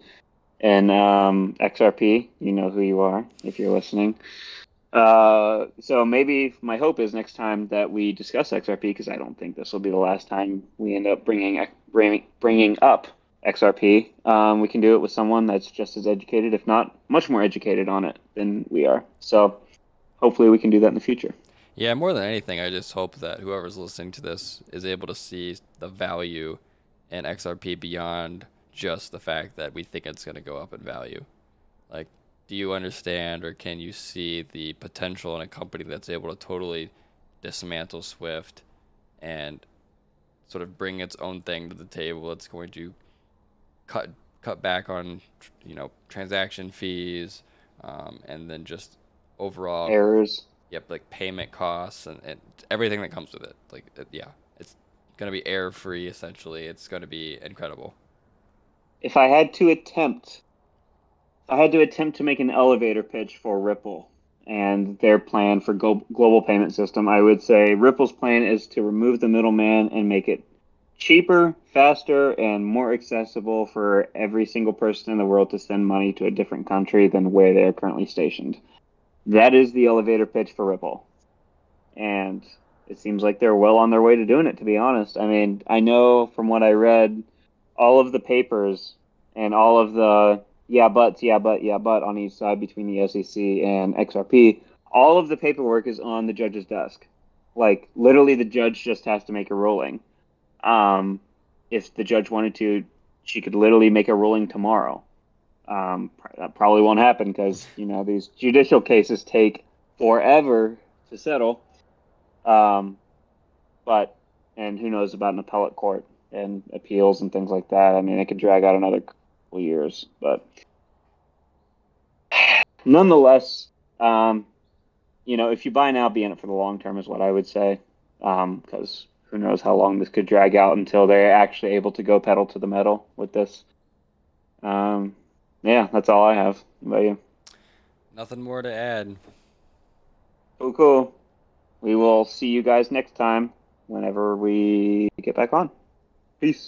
and um, XRP. You know who you are if you're listening. Uh, so maybe my hope is next time that we discuss XRP, because I don't think this will be the last time we end up bringing bringing, bringing up XRP. Um, we can do it with someone that's just as educated, if not much more educated on it than we are. So hopefully we can do that in the future. Yeah, more than anything, I just hope that whoever's listening to this is able to see the value in XRP beyond just the fact that we think it's going to go up in value. Like, do you understand or can you see the potential in a company that's able to totally dismantle Swift and sort of bring its own thing to the table? It's going to cut cut back on you know transaction fees um, and then just overall errors. Yep, like payment costs and, and everything that comes with it. Like, it, yeah, it's going to be error free essentially. It's going to be incredible. If I had to attempt I had to attempt to make an elevator pitch for Ripple and their plan for global payment system. I would say Ripple's plan is to remove the middleman and make it cheaper, faster, and more accessible for every single person in the world to send money to a different country than where they are currently stationed. That is the elevator pitch for Ripple. And it seems like they're well on their way to doing it, to be honest. I mean, I know from what I read, all of the papers and all of the yeah buts, yeah but, yeah but on each side between the SEC and XRP, all of the paperwork is on the judge's desk. Like literally, the judge just has to make a ruling. Um, if the judge wanted to, she could literally make a ruling tomorrow. Um, that probably won't happen because you know these judicial cases take forever to settle. Um, but and who knows about an appellate court and appeals and things like that. I mean, it could drag out another couple years, but nonetheless, um, you know, if you buy now, be in it for the long term is what I would say, because um, who knows how long this could drag out until they're actually able to go pedal to the metal with this. Um, yeah, that's all I have. What about you? Nothing more to add. Cool, cool. We will see you guys next time whenever we get back on. Peace.